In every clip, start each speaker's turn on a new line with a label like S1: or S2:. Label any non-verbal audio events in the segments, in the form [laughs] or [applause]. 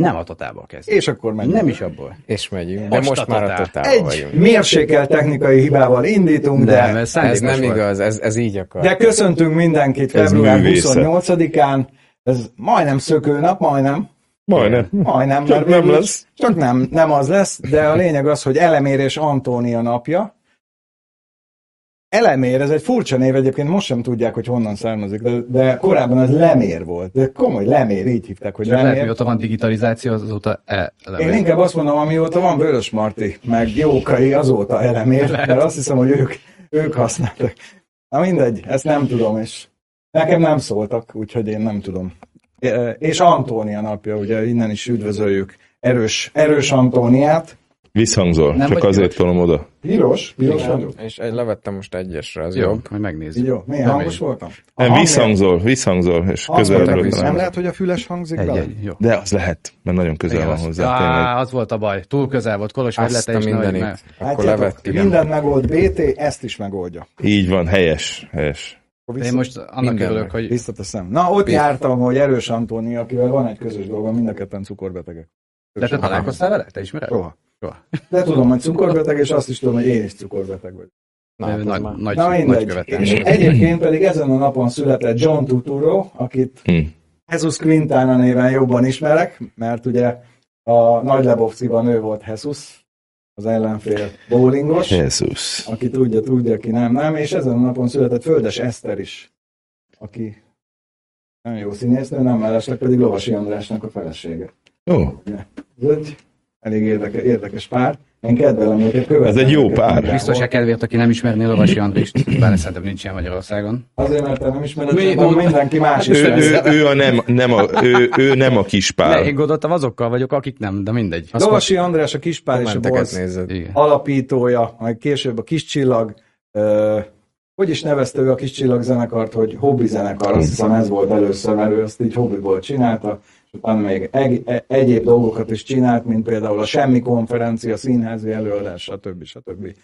S1: Nem a totálból kezd.
S2: És akkor megy.
S1: Nem is abból.
S3: És megyünk. De
S1: Most
S3: most,
S1: a
S3: már a
S1: totál.
S3: totálban
S2: Egy
S3: vagyunk.
S2: mérsékelt technikai hibával indítunk, de,
S1: Nem, ez
S3: Ez nem
S1: volt.
S3: igaz, ez, ez így akar.
S2: de köszöntünk mindenkit
S4: Ez
S2: február
S4: művészet.
S2: 28-án. Ez majdnem szökőnap, majdnem.
S4: Majdnem.
S2: Majdnem.
S4: Csak
S2: mert
S4: nem lesz.
S2: Csak nem, nem az lesz, de a lényeg az, hogy Elemér és Antónia napja. Elemér, ez egy furcsa név egyébként, most sem tudják, hogy honnan származik, de, de korábban ez Lemér volt. De komoly Lemér, így hívták, hogy
S1: Csak lehet,
S2: Lemér.
S1: mióta van digitalizáció, azóta e,
S2: Én inkább azt mondom, amióta van Vörös Marti, meg Jókai, azóta elemér, mert azt hiszem, hogy ők, ők használtak. Na mindegy, ezt nem tudom, és nekem nem szóltak, úgyhogy én nem tudom. E, És Antónia napja, ugye innen is üdvözöljük erős, erős Antóniát.
S4: Visszhangzol,
S1: Nem
S4: csak azért
S1: piros?
S4: tolom oda.
S2: Piros? Piros vagyok?
S3: És egy levettem most egyesre, az
S1: Jó,
S3: jobb.
S1: majd megnézzük.
S2: Jó, milyen
S1: Nem
S2: hangos voltam? A
S4: Nem,
S2: hang-
S4: visszhangzol, visszhangzol, és közelről.
S2: Nem lehet, hogy a füles hangzik
S1: Egy,
S2: bele?
S1: egy, jó.
S4: De az lehet, mert nagyon közel
S1: Igen,
S4: van
S1: az,
S4: hozzá, tényleg.
S1: á, az volt a baj. Túl közel volt Kolos
S3: Azt
S1: vegylete,
S3: a mindenit.
S1: meg-
S3: Akkor
S2: Látjátok,
S3: levettük.
S2: mindent megold BT, ezt is megoldja.
S4: Így van, helyes, helyes.
S1: Én most annak örülök, hogy
S2: Visszateszem. Na, ott jártam, hogy erős Antónia, akivel van egy közös dolgom, mind a ketten cukorbetegek.
S1: de te találkoztál vele? Te ismered?
S2: Soha. De tudom, hogy cukorbeteg, és azt is tudom, hogy én is cukorbeteg vagyok.
S3: Na, hát
S1: nagy,
S3: már-
S1: nagy,
S2: Na
S1: nagy
S2: mindegy.
S1: követelés.
S2: Egyébként pedig ezen a napon született John Tuturo, akit
S4: Hm.
S2: Jesus Quintana néven jobban ismerek, mert ugye a Nagy Lebowski-ban ő volt Jesus, az ellenfél bowlingos.
S4: Jesus.
S2: Aki tudja, tudja, aki nem, nem. És ezen a napon született Földes Eszter is, aki nagyon jó színésznő, nem mellesleg pedig Lovasi Andrásnak a felesége.
S4: Ó,
S2: Ez egy elég érdekes, érdekes pár. Én kedvelem őket, követem
S4: Ez egy jó pár.
S1: Biztos se kedvéért, aki nem ismerné Lovasi Andrést, bár szerintem nincs ilyen Magyarországon.
S2: Azért, mert te nem ismered,
S1: Mi-
S2: csak mindenki más
S4: ő,
S2: ismer.
S4: ő, ő, a nem, nem a, ő, ő nem a kis
S1: De én gondoltam, azokkal vagyok, akik nem, de mindegy.
S3: Azt
S2: Lovasi András a Kispár és a.
S1: Igen.
S2: alapítója, majd később a Kis Csillag, ö, hogy is nevezte ő a Kis Csillag zenekart, hogy hobbi zenekar, azt hiszem ez volt először, mert ő azt így hobbiból csinálta, és utána még egy, egyéb dolgokat is csinált, mint például a Semmi konferencia, színházi előadás, stb. stb.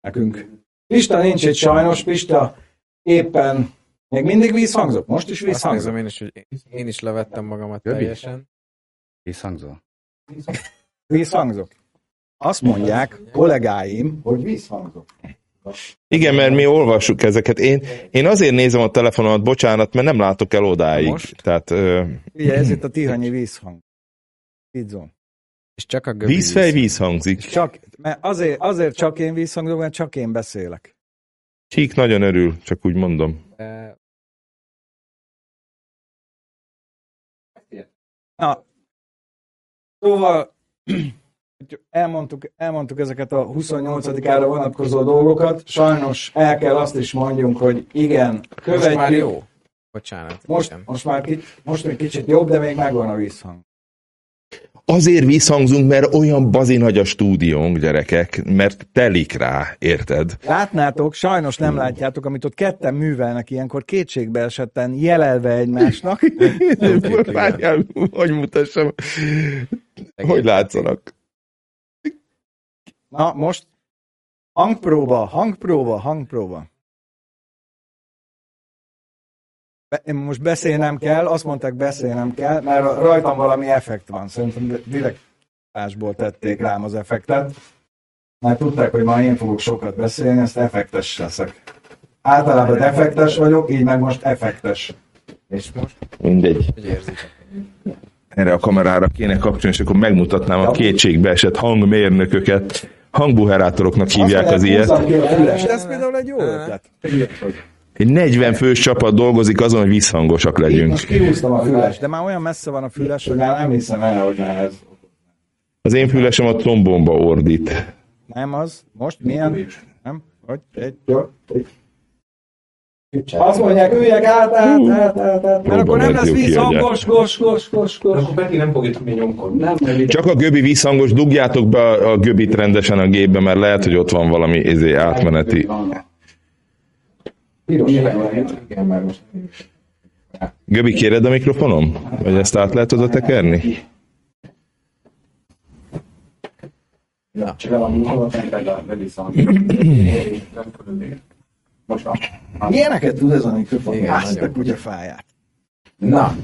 S2: Nekünk. Pista nincs itt sajnos, Pista éppen még mindig vízhangzok, most is vízhangzok.
S3: én is, hogy én is levettem magamat
S1: Göbi?
S3: teljesen.
S1: Visszhangzol.
S2: Vízhangzok. Azt mondják kollégáim, hogy vízhangzok.
S4: Igen, mert mi olvassuk ezeket. Én, én azért nézem a telefonomat, bocsánat, mert nem látok el odáig.
S3: Most?
S4: Tehát ö,
S2: Ugye ez itt a tihanyi vízhang. Vízzon.
S3: És csak a göbi
S4: vízfej
S3: víz.
S4: víz hangzik.
S2: Csak, mert azért, azért csak én vízhangzok, mert csak én beszélek.
S4: Csík nagyon örül, csak úgy mondom.
S2: Na, szóval elmondtuk, elmondtuk ezeket a 28-ára vonatkozó dolgokat. Sajnos el kell azt is mondjunk, hogy igen,
S3: Most
S2: követjük.
S3: már jó. Bocsánat.
S2: Most,
S3: igen.
S2: most már ki, most még kicsit jobb, de még megvan a vízhang.
S4: Azért visszhangzunk, mert olyan bazi nagy a stúdiónk, gyerekek, mert telik rá, érted?
S2: Látnátok, sajnos nem látjátok, amit ott ketten művelnek ilyenkor kétségbe esetten jelelve egymásnak. [laughs]
S4: Várjál, hogy mutassam. Hogy látszanak?
S2: Na, most hangpróba, hangpróba, hangpróba. Én most beszélnem kell, azt mondták beszélnem kell, mert rajtam valami effekt van. Szerintem direkt másból tették rám az effektet. Mert tudták, hogy ma én fogok sokat beszélni, ezt effektes leszek. Általában defektes vagyok, így meg most effektes. És most
S4: Mindegy.
S3: Hogy érzitek?
S4: Erre a kamerára kéne kapcsolni, és akkor megmutatnám a kétségbe esett hangmérnököket. Hangbuherátoroknak hívják az ilyet.
S2: Ez például egy jó ötlet.
S4: Egy 40 fős csapat dolgozik azon, hogy visszhangosak legyünk.
S2: most kihúztam a füles, de már olyan messze van a füles, hogy már nem hiszem el, hogy már ez.
S4: Az én fülesem a trombomba ordít.
S2: Nem az. Most milyen? Nem? Hogy? Egy, jó. Egy. Azt mondják, üljek át, át, át, át, át. Mert akkor nem lesz vízhangos, gos, gos, gos, gos.
S5: Akkor Peti nem fogja tudni nyomkodni.
S2: Nem,
S4: Csak a göbi visszhangos, dugjátok be a, a göbit rendesen a gépbe, mert lehet, hogy ott van valami izé, átmeneti.
S2: Piros Igen, már most.
S4: Göbi, kéred a mikrofonom? Vagy ezt át lehet oda tekerni?
S5: Csak valami
S2: Most van. Ilyeneket tud ez a mikrofon.
S3: Igen,
S2: Azt a kutyafáját.
S3: Na,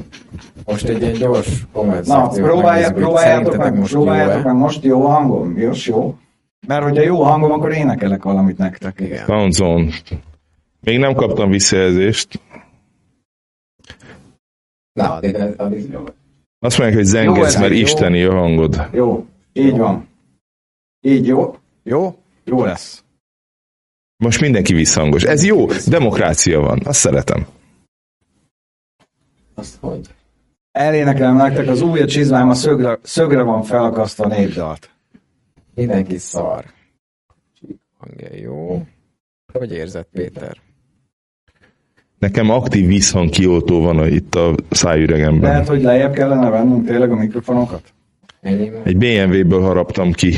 S3: most egy ilyen gyors komment
S2: Na, próbálja, próbáljátok meg,
S3: most
S2: próbáljátok meg most jó a hangom. Jó, jó? Mert hogyha jó a hangom, akkor énekelek valamit nektek.
S3: Igen.
S4: Sound Zone. Még nem kaptam visszajelzést.
S3: Na, addig, addig jó.
S4: Azt mondják, hogy zengesz, mert
S2: jó.
S4: isteni a hangod.
S2: Jó, így van. Így jó? Jó? Jó lesz.
S4: Most mindenki visszhangos. Ez jó, demokrácia van. Azt szeretem.
S3: Azt hogy?
S2: Elénekelem nektek, az új a csizmám a szögre, szögre van felakasztva a népdalt.
S3: Mindenki szar. Hangja jó. Hogy érzed, Péter?
S4: Nekem aktív visszhang kioltó van itt a szájüregemben.
S2: Lehet, hogy lejjebb kellene vennünk tényleg a mikrofonokat?
S4: Egy BMW-ből haraptam ki.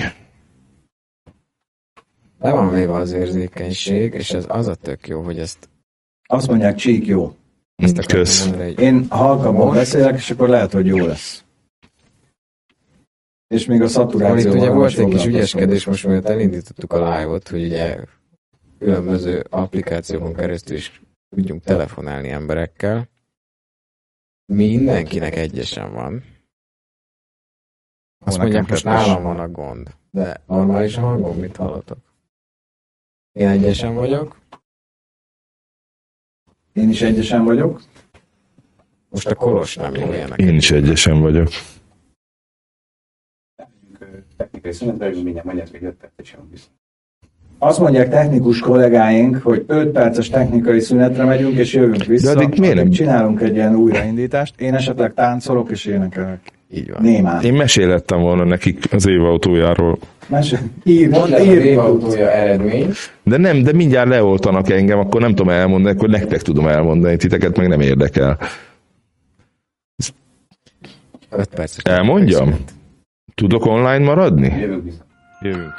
S3: Le van véve az érzékenység, és ez az a tök jó, hogy ezt,
S2: Azt mondják, csík jó.
S3: ezt
S4: Kösz.
S3: mondani, hogy
S2: Én halkabban
S3: Most?
S2: beszélek, és akkor lehet, hogy jó lesz. És még a
S3: Szóval itt
S2: szaturáció.
S3: ugye volt egy kis ügyeskedés, most miatt elindítottuk a live-ot, hogy ugye különböző applikációkon keresztül is tudjunk telefonálni emberekkel. Mindenkinek egyesen van. Azt mondják,
S2: kettes.
S3: nálam van a gond. De normális a hangom, mit hallotok? Én egyesen vagyok,
S2: Én is egyesen vagyok.
S3: most a kolos nem jó ilyenek.
S4: Én is egyesen vagyok.
S1: Technikai szünetre, mindjárt mondják, hogy jöttek, és vissza.
S2: Azt mondják technikus kollégáink, hogy 5 perces technikai szünetre megyünk, és jövünk vissza.
S4: De addig miért nem-
S2: Csinálunk egy ilyen újraindítást. Én esetleg táncolok, és énekelek.
S3: Így van.
S2: Némán.
S4: Én mesélettem volna nekik az évautójáról.
S2: Mese- Ír,
S3: évautója eredmény.
S4: De nem, de mindjárt leoltanak engem, akkor nem tudom elmondani, akkor nektek tudom elmondani, titeket meg nem érdekel.
S3: 5 perces.
S4: Elmondjam? Tudok online maradni?
S1: Jövünk vissza.
S4: Jövünk.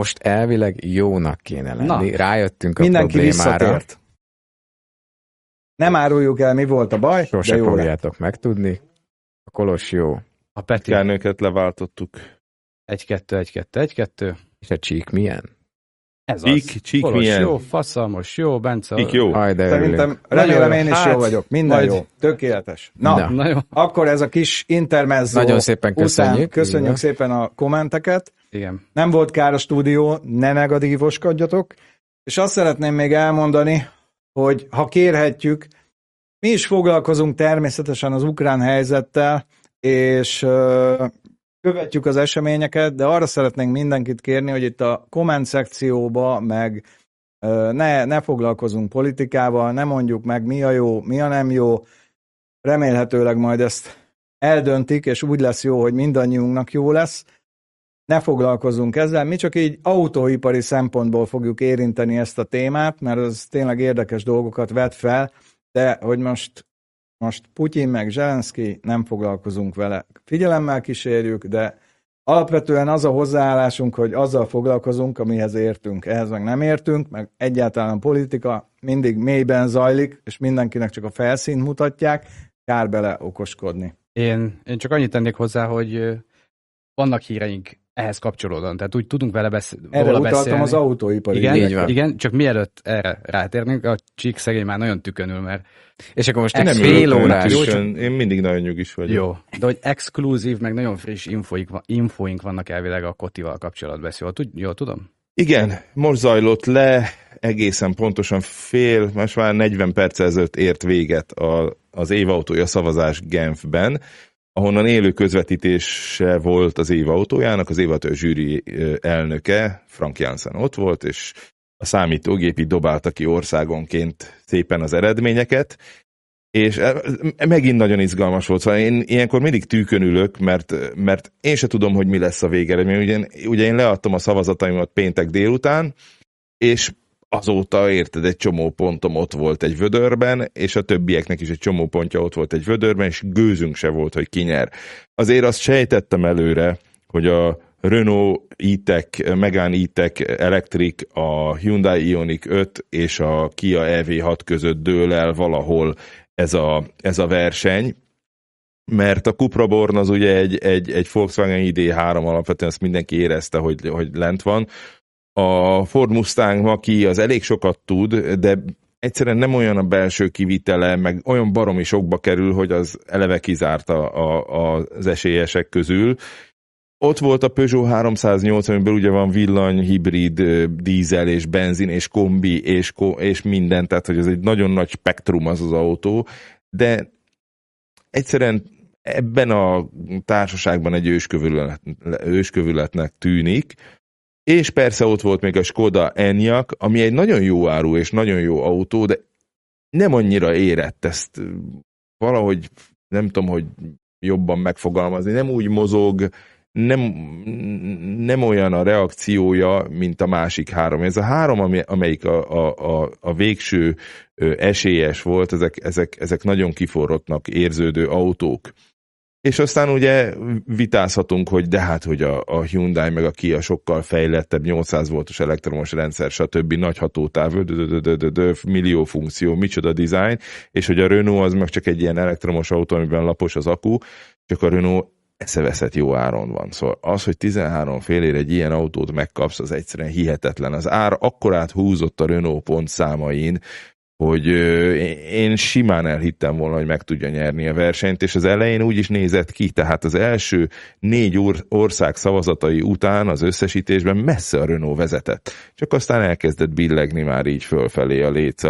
S3: Most elvileg jónak kéne lenni.
S1: Na.
S3: Rájöttünk a
S2: Mindenki
S3: problémára.
S2: visszatért. Nem áruljuk el, mi volt a baj,
S3: Sose
S2: de jó lett.
S3: fogjátok megtudni. A kolos jó.
S1: A Peti
S4: Kernőket leváltottuk.
S1: 1-2-1-2-1-2.
S3: És a csík milyen?
S1: Ez
S4: Csík,
S1: az.
S4: csík
S1: Kolos
S4: milyen?
S1: jó, faszalmos jó, Bence.
S4: Csík jó.
S3: Aj, de.
S2: Szerintem remélem én is
S1: Hát,
S2: jó vagyok. Minden
S1: majd-
S2: jó. Tökéletes. Na,
S3: Na.
S1: Na jó.
S2: akkor ez a kis intermezzo
S3: Nagyon szépen köszönjük.
S2: Után köszönjük
S3: Igen.
S2: szépen a kommenteket.
S1: Igen.
S2: Nem volt kár a stúdió, ne negatívoskodjatok. És azt szeretném még elmondani, hogy ha kérhetjük, mi is foglalkozunk természetesen az ukrán helyzettel, és követjük az eseményeket, de arra szeretnénk mindenkit kérni, hogy itt a komment szekcióba, meg ne, ne foglalkozunk politikával, ne mondjuk meg mi a jó, mi a nem jó. Remélhetőleg majd ezt eldöntik, és úgy lesz jó, hogy mindannyiunknak jó lesz ne foglalkozzunk ezzel, mi csak így autóipari szempontból fogjuk érinteni ezt a témát, mert ez tényleg érdekes dolgokat vet fel, de hogy most, most Putyin meg Zelenszky nem foglalkozunk vele. Figyelemmel kísérjük, de alapvetően az a hozzáállásunk, hogy azzal foglalkozunk, amihez értünk. Ehhez meg nem értünk, meg egyáltalán a politika mindig mélyben zajlik, és mindenkinek csak a felszínt mutatják, kár bele okoskodni.
S1: Én, én csak annyit tennék hozzá, hogy vannak híreink ehhez kapcsolódóan. Tehát úgy tudunk vele besz-
S2: Erre
S1: beszélni.
S2: az autóipari
S1: Igen,
S3: Így van.
S1: igen, csak mielőtt erre rátérnénk, a csík szegény már nagyon tükönül, mert
S3: És akkor most
S1: Nem
S3: fél órás...
S4: tűzön, Én mindig nagyon nyugis vagyok.
S1: jó. De hogy exkluzív, meg nagyon friss infoink, infoink vannak elvileg a Kotival kapcsolatban, ezt jól, tud, jól tudom?
S4: Igen, most zajlott le, egészen pontosan fél, most már 40 perc ezelőtt ért véget a, az évautója szavazás Genfben, ahonnan élő közvetítése volt az évautójának, az évautója zsűri elnöke, Frank Janssen ott volt, és a számítógépi dobálta ki országonként szépen az eredményeket, és megint nagyon izgalmas volt, szóval én ilyenkor mindig tűkön ülök, mert, mert én se tudom, hogy mi lesz a végeredmény. Ugye, ugye én leadtam a szavazataimat péntek délután, és azóta érted, egy csomó pontom ott volt egy vödörben, és a többieknek is egy csomó pontja ott volt egy vödörben, és gőzünk se volt, hogy ki nyer. Azért azt sejtettem előre, hogy a Renault E-Tech, Megane E-Tech Electric, a Hyundai Ioniq 5 és a Kia EV6 között dől el valahol ez a, ez a verseny, mert a Cupra Born az ugye egy, egy, egy Volkswagen ID3 alapvetően ezt mindenki érezte, hogy, hogy lent van. A Ford Mustang Maki az elég sokat tud, de egyszerűen nem olyan a belső kivitele, meg olyan baromi sokba kerül, hogy az eleve kizárta a, a, az esélyesek közül. Ott volt a Peugeot 308, amiből ugye van villany, hibrid, dízel és benzin és kombi és, és minden, tehát hogy ez egy nagyon nagy spektrum az az autó, de egyszerűen ebben a társaságban egy őskövület, őskövületnek tűnik, és persze ott volt még a Skoda Enyaq, ami egy nagyon jó áru és nagyon jó autó, de nem annyira érett ezt valahogy nem tudom, hogy jobban megfogalmazni, nem úgy mozog, nem, nem olyan a reakciója, mint a másik három. Ez a három, amelyik a, a, a, a végső esélyes volt, ezek, ezek, ezek nagyon kiforrottnak érződő autók. És aztán ugye vitázhatunk, hogy de hát, hogy a, a Hyundai meg a Kia sokkal fejlettebb, 800 voltos elektromos rendszer, stb. nagy hatótáv, millió funkció, micsoda design, és hogy a Renault az meg csak egy ilyen elektromos autó, amiben lapos az akku, csak a Renault eszeveszett jó áron van. Szóval az, hogy 13 félére egy ilyen autót megkapsz, az egyszerűen hihetetlen. Az ár akkorát húzott a Renault pontszámain, hogy én simán elhittem volna, hogy meg tudja nyerni a versenyt, és az elején úgy is nézett ki, tehát az első négy or- ország szavazatai után az összesítésben messze a Renault vezetett. Csak aztán elkezdett billegni már így fölfelé a léc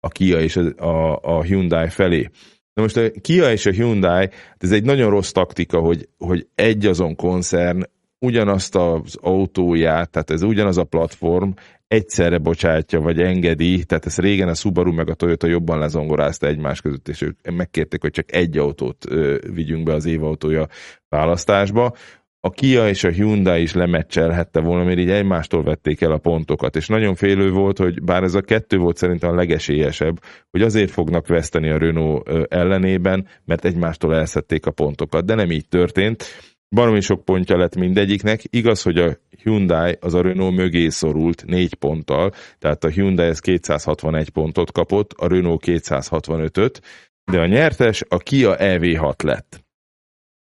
S4: a, Kia és a, a, a Hyundai felé. Na most a Kia és a Hyundai, ez egy nagyon rossz taktika, hogy, hogy egy azon koncern ugyanazt az autóját, tehát ez ugyanaz a platform, egyszerre bocsátja, vagy engedi, tehát ez régen a Subaru meg a Toyota jobban lezongorázta egymás között, és ők megkérték, hogy csak egy autót ö, vigyünk be az évautója választásba. A Kia és a Hyundai is lemeccselhette volna, mert így egymástól vették el a pontokat, és nagyon félő volt, hogy bár ez a kettő volt szerintem a legesélyesebb, hogy azért fognak veszteni a Renault ellenében, mert egymástól elszedték a pontokat, de nem így történt. Baromi sok pontja lett mindegyiknek. Igaz, hogy a Hyundai az a Renault mögé szorult négy ponttal, tehát a Hyundai ez 261 pontot kapott, a Renault 265-öt, de a nyertes a Kia EV6 lett.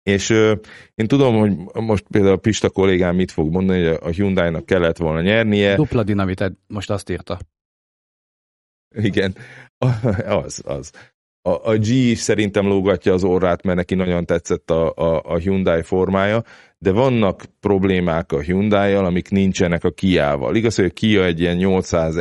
S4: És ö, én tudom, hogy most például Pista kollégám mit fog mondani, hogy a Hyundai-nak kellett volna nyernie.
S1: Dupla dinamit, most azt írta.
S4: Igen, [laughs] az, az. A, a G is szerintem lógatja az orrát, mert neki nagyon tetszett a, a, a Hyundai formája, de vannak problémák a Hyundai-jal, amik nincsenek a Kia-val. Igaz, hogy a Kia egy ilyen 800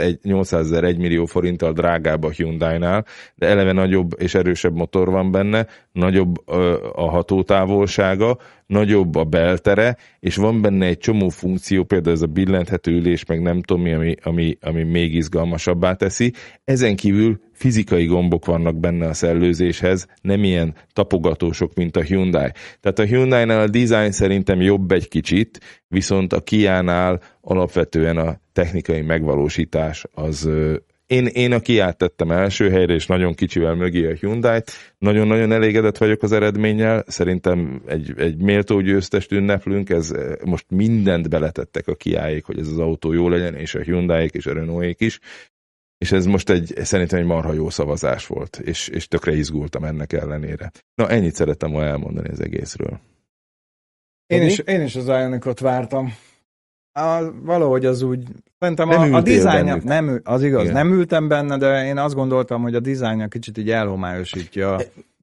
S4: ezer 1 millió forinttal drágább a Hyundai-nál, de eleve nagyobb és erősebb motor van benne, nagyobb a hatótávolsága, nagyobb a beltere, és van benne egy csomó funkció, például ez a billenthető ülés, meg nem tudom mi, ami, ami, ami még izgalmasabbá teszi. Ezen kívül fizikai gombok vannak benne a szellőzéshez, nem ilyen tapogatósok, mint a Hyundai. Tehát a Hyundai-nál a design szerintem jobb egy kicsit, viszont a Kia-nál alapvetően a technikai megvalósítás az én, én a Kiát tettem első helyre, és nagyon kicsivel mögé a Hyundai-t. Nagyon-nagyon elégedett vagyok az eredménnyel. Szerintem egy, egy méltó győztest ünneplünk. Ez eh, most mindent beletettek a Kiáék, hogy ez az autó jó legyen, és a hyundai és a Renault-ék is. És ez most egy, szerintem egy marha jó szavazás volt, és, és tökre izgultam ennek ellenére. Na, ennyit szerettem volna elmondani az egészről.
S2: Én is, én is az Ionicot vártam. A, valahogy az úgy, szerintem
S4: Nem
S2: a, a dizájnja, nem, az igaz,
S4: Igen.
S2: nem ültem benne, de én azt gondoltam, hogy a dizájnja kicsit így elhomályosítja.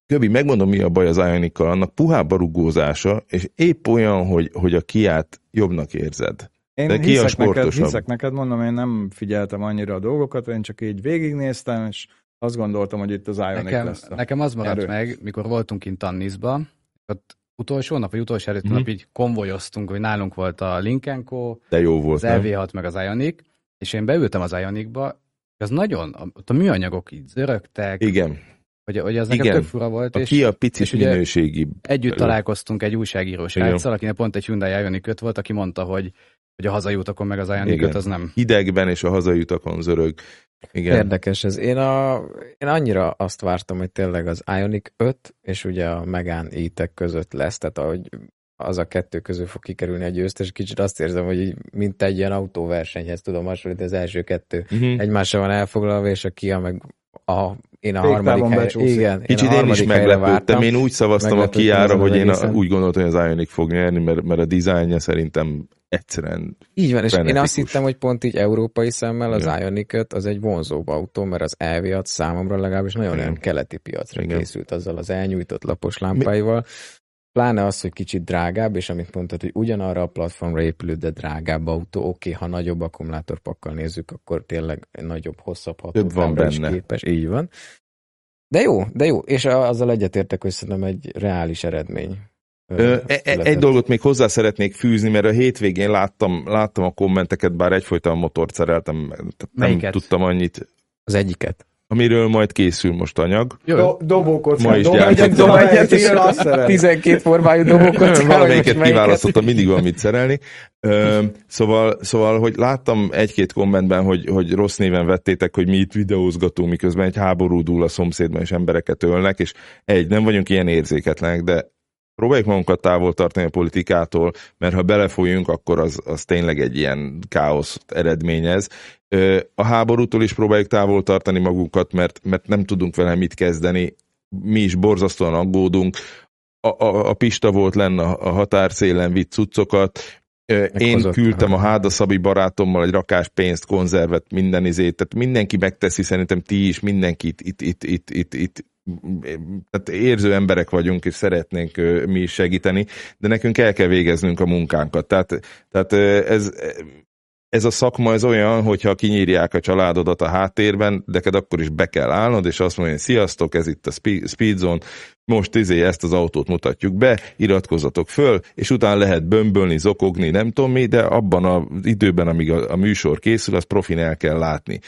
S4: Göbi, megmondom, mi a baj az Ionikkal, annak puhább a rugózása, és épp olyan, hogy, hogy a kiát jobbnak érzed.
S2: Én
S4: De ki a
S2: hiszek, neked,
S4: sportosabb?
S2: hiszek neked, mondom, én nem figyeltem annyira a dolgokat, én csak így végignéztem, és azt gondoltam, hogy itt az Ionic
S1: Nekem,
S2: lesz. A...
S1: nekem az maradt
S2: erő.
S1: meg, mikor voltunk kint Tannisba, ott utolsó nap, vagy utolsó előtti
S4: Mhm.
S1: nap így konvojoztunk, hogy nálunk volt a Lincoln Co.,
S4: De jó volt,
S1: az
S4: nem?
S1: LV6 meg az Ionic, és én beültem az Ionicba, az nagyon, ott a műanyagok így zörögtek,
S4: Igen.
S1: hogy, hogy az nekem
S4: Igen.
S1: tök fura volt,
S4: A
S1: és
S4: Kia picit
S1: és együtt
S4: belül.
S1: találkoztunk egy újságíró sráccal, akinek pont egy Hyundai Ioniq 5 volt, aki mondta, hogy, hogy a hazai utakon meg az. 5 az nem.
S4: Hidegben és a hazai utakon zörög. Igen.
S3: Érdekes ez. Én, a, én annyira azt vártam, hogy tényleg az Ionic 5 és ugye a Megán e között lesz, tehát ahogy az a kettő közül fog kikerülni egy győztes, kicsit azt érzem, hogy így, mint egy ilyen autóversenyhez tudom hasonlítani, az első kettő
S4: Uh-huh.
S3: egymással van elfoglalva, és a Kia meg a, én a harmadik helyre,
S2: becsúszik.
S3: igen, én
S4: Kicsit
S3: a
S4: én is meglepődtem. Én úgy szavaztam a Kiára, hogy én a, úgy gondoltam, hogy az Ionic fog nyerni, mert, mert a dizájnja szerintem egyszerűen
S3: Így van, és én azt
S4: frenetikus.
S3: hittem, hogy pont így európai szemmel az. Ioniq 5 az egy vonzóbb autó, mert az EV6 számomra legalábbis nagyon
S4: Igen.
S3: olyan keleti piacra
S4: Igen.
S3: készült azzal az elnyújtott lapos lámpáival. Pláne az, hogy kicsit drágább, és amit mondtad, hogy ugyanarra a platformra épülő, de drágább autó, oké, ha nagyobb akkumulátorpakkal nézzük, akkor tényleg nagyobb, hosszabb
S4: Több van
S3: hatótávra is
S4: benne.
S3: képes. Így van. De jó, de jó, és azzal egyetértek, hogy szerintem egy reális eredmény. ö,
S4: e- e-
S3: született.
S4: Egy dolgot még hozzá szeretnék fűzni, mert a hétvégén láttam, láttam a kommenteket, bár egyfolytában motort szereltem, nem
S1: Melyiket?
S4: tudtam annyit,
S3: Az egyiket.
S4: Amiről majd készül most anyag.
S1: Jó,
S2: Do- dobókocka,
S4: Ma is gyártottam.
S2: egyet, dob egyet, és azt szeret.
S3: 12 formájú dobókocka.
S4: Valamelyiket kiválasztottam, mindig van mit szerelni. Szóval, szóval, hogy láttam egy-két kommentben, hogy, hogy rossz néven vettétek, hogy mi itt videózgatunk, miközben egy háború dúl a szomszédban, és embereket ölnek, és egy, nem vagyunk ilyen érzéketlenek, de próbáljuk magunkat távol tartani a politikától, mert ha belefolyunk, akkor az, az tényleg egy ilyen káoszt eredményez. A háborútól is próbáljuk távol tartani magunkat, mert, mert nem tudunk vele mit kezdeni. Mi is borzasztóan aggódunk. A, a, a Pista volt lenne a határszélen vitt cuccokat. Én küldtem a Hádaszabi barátommal egy rakás pénzt, konzervet, minden izét, tehát mindenki megteszi, szerintem ti is, mindenki itt, itt, itt, itt, itt, itt tehát érző emberek vagyunk, és szeretnénk mi is segíteni, de nekünk el kell végeznünk a munkánkat. Tehát, tehát ez, ez a szakma ez olyan, hogyha kinyírják a családodat a háttérben, neked akkor is be kell állnod, és azt hogy sziasztok, ez itt a Spe- Speed Zone, most izé ezt az autót mutatjuk be, iratkozzatok föl, és utána lehet bömbölni, zokogni, nem tudom mi, de abban az időben, amíg a, a műsor készül, az profin el kell látni.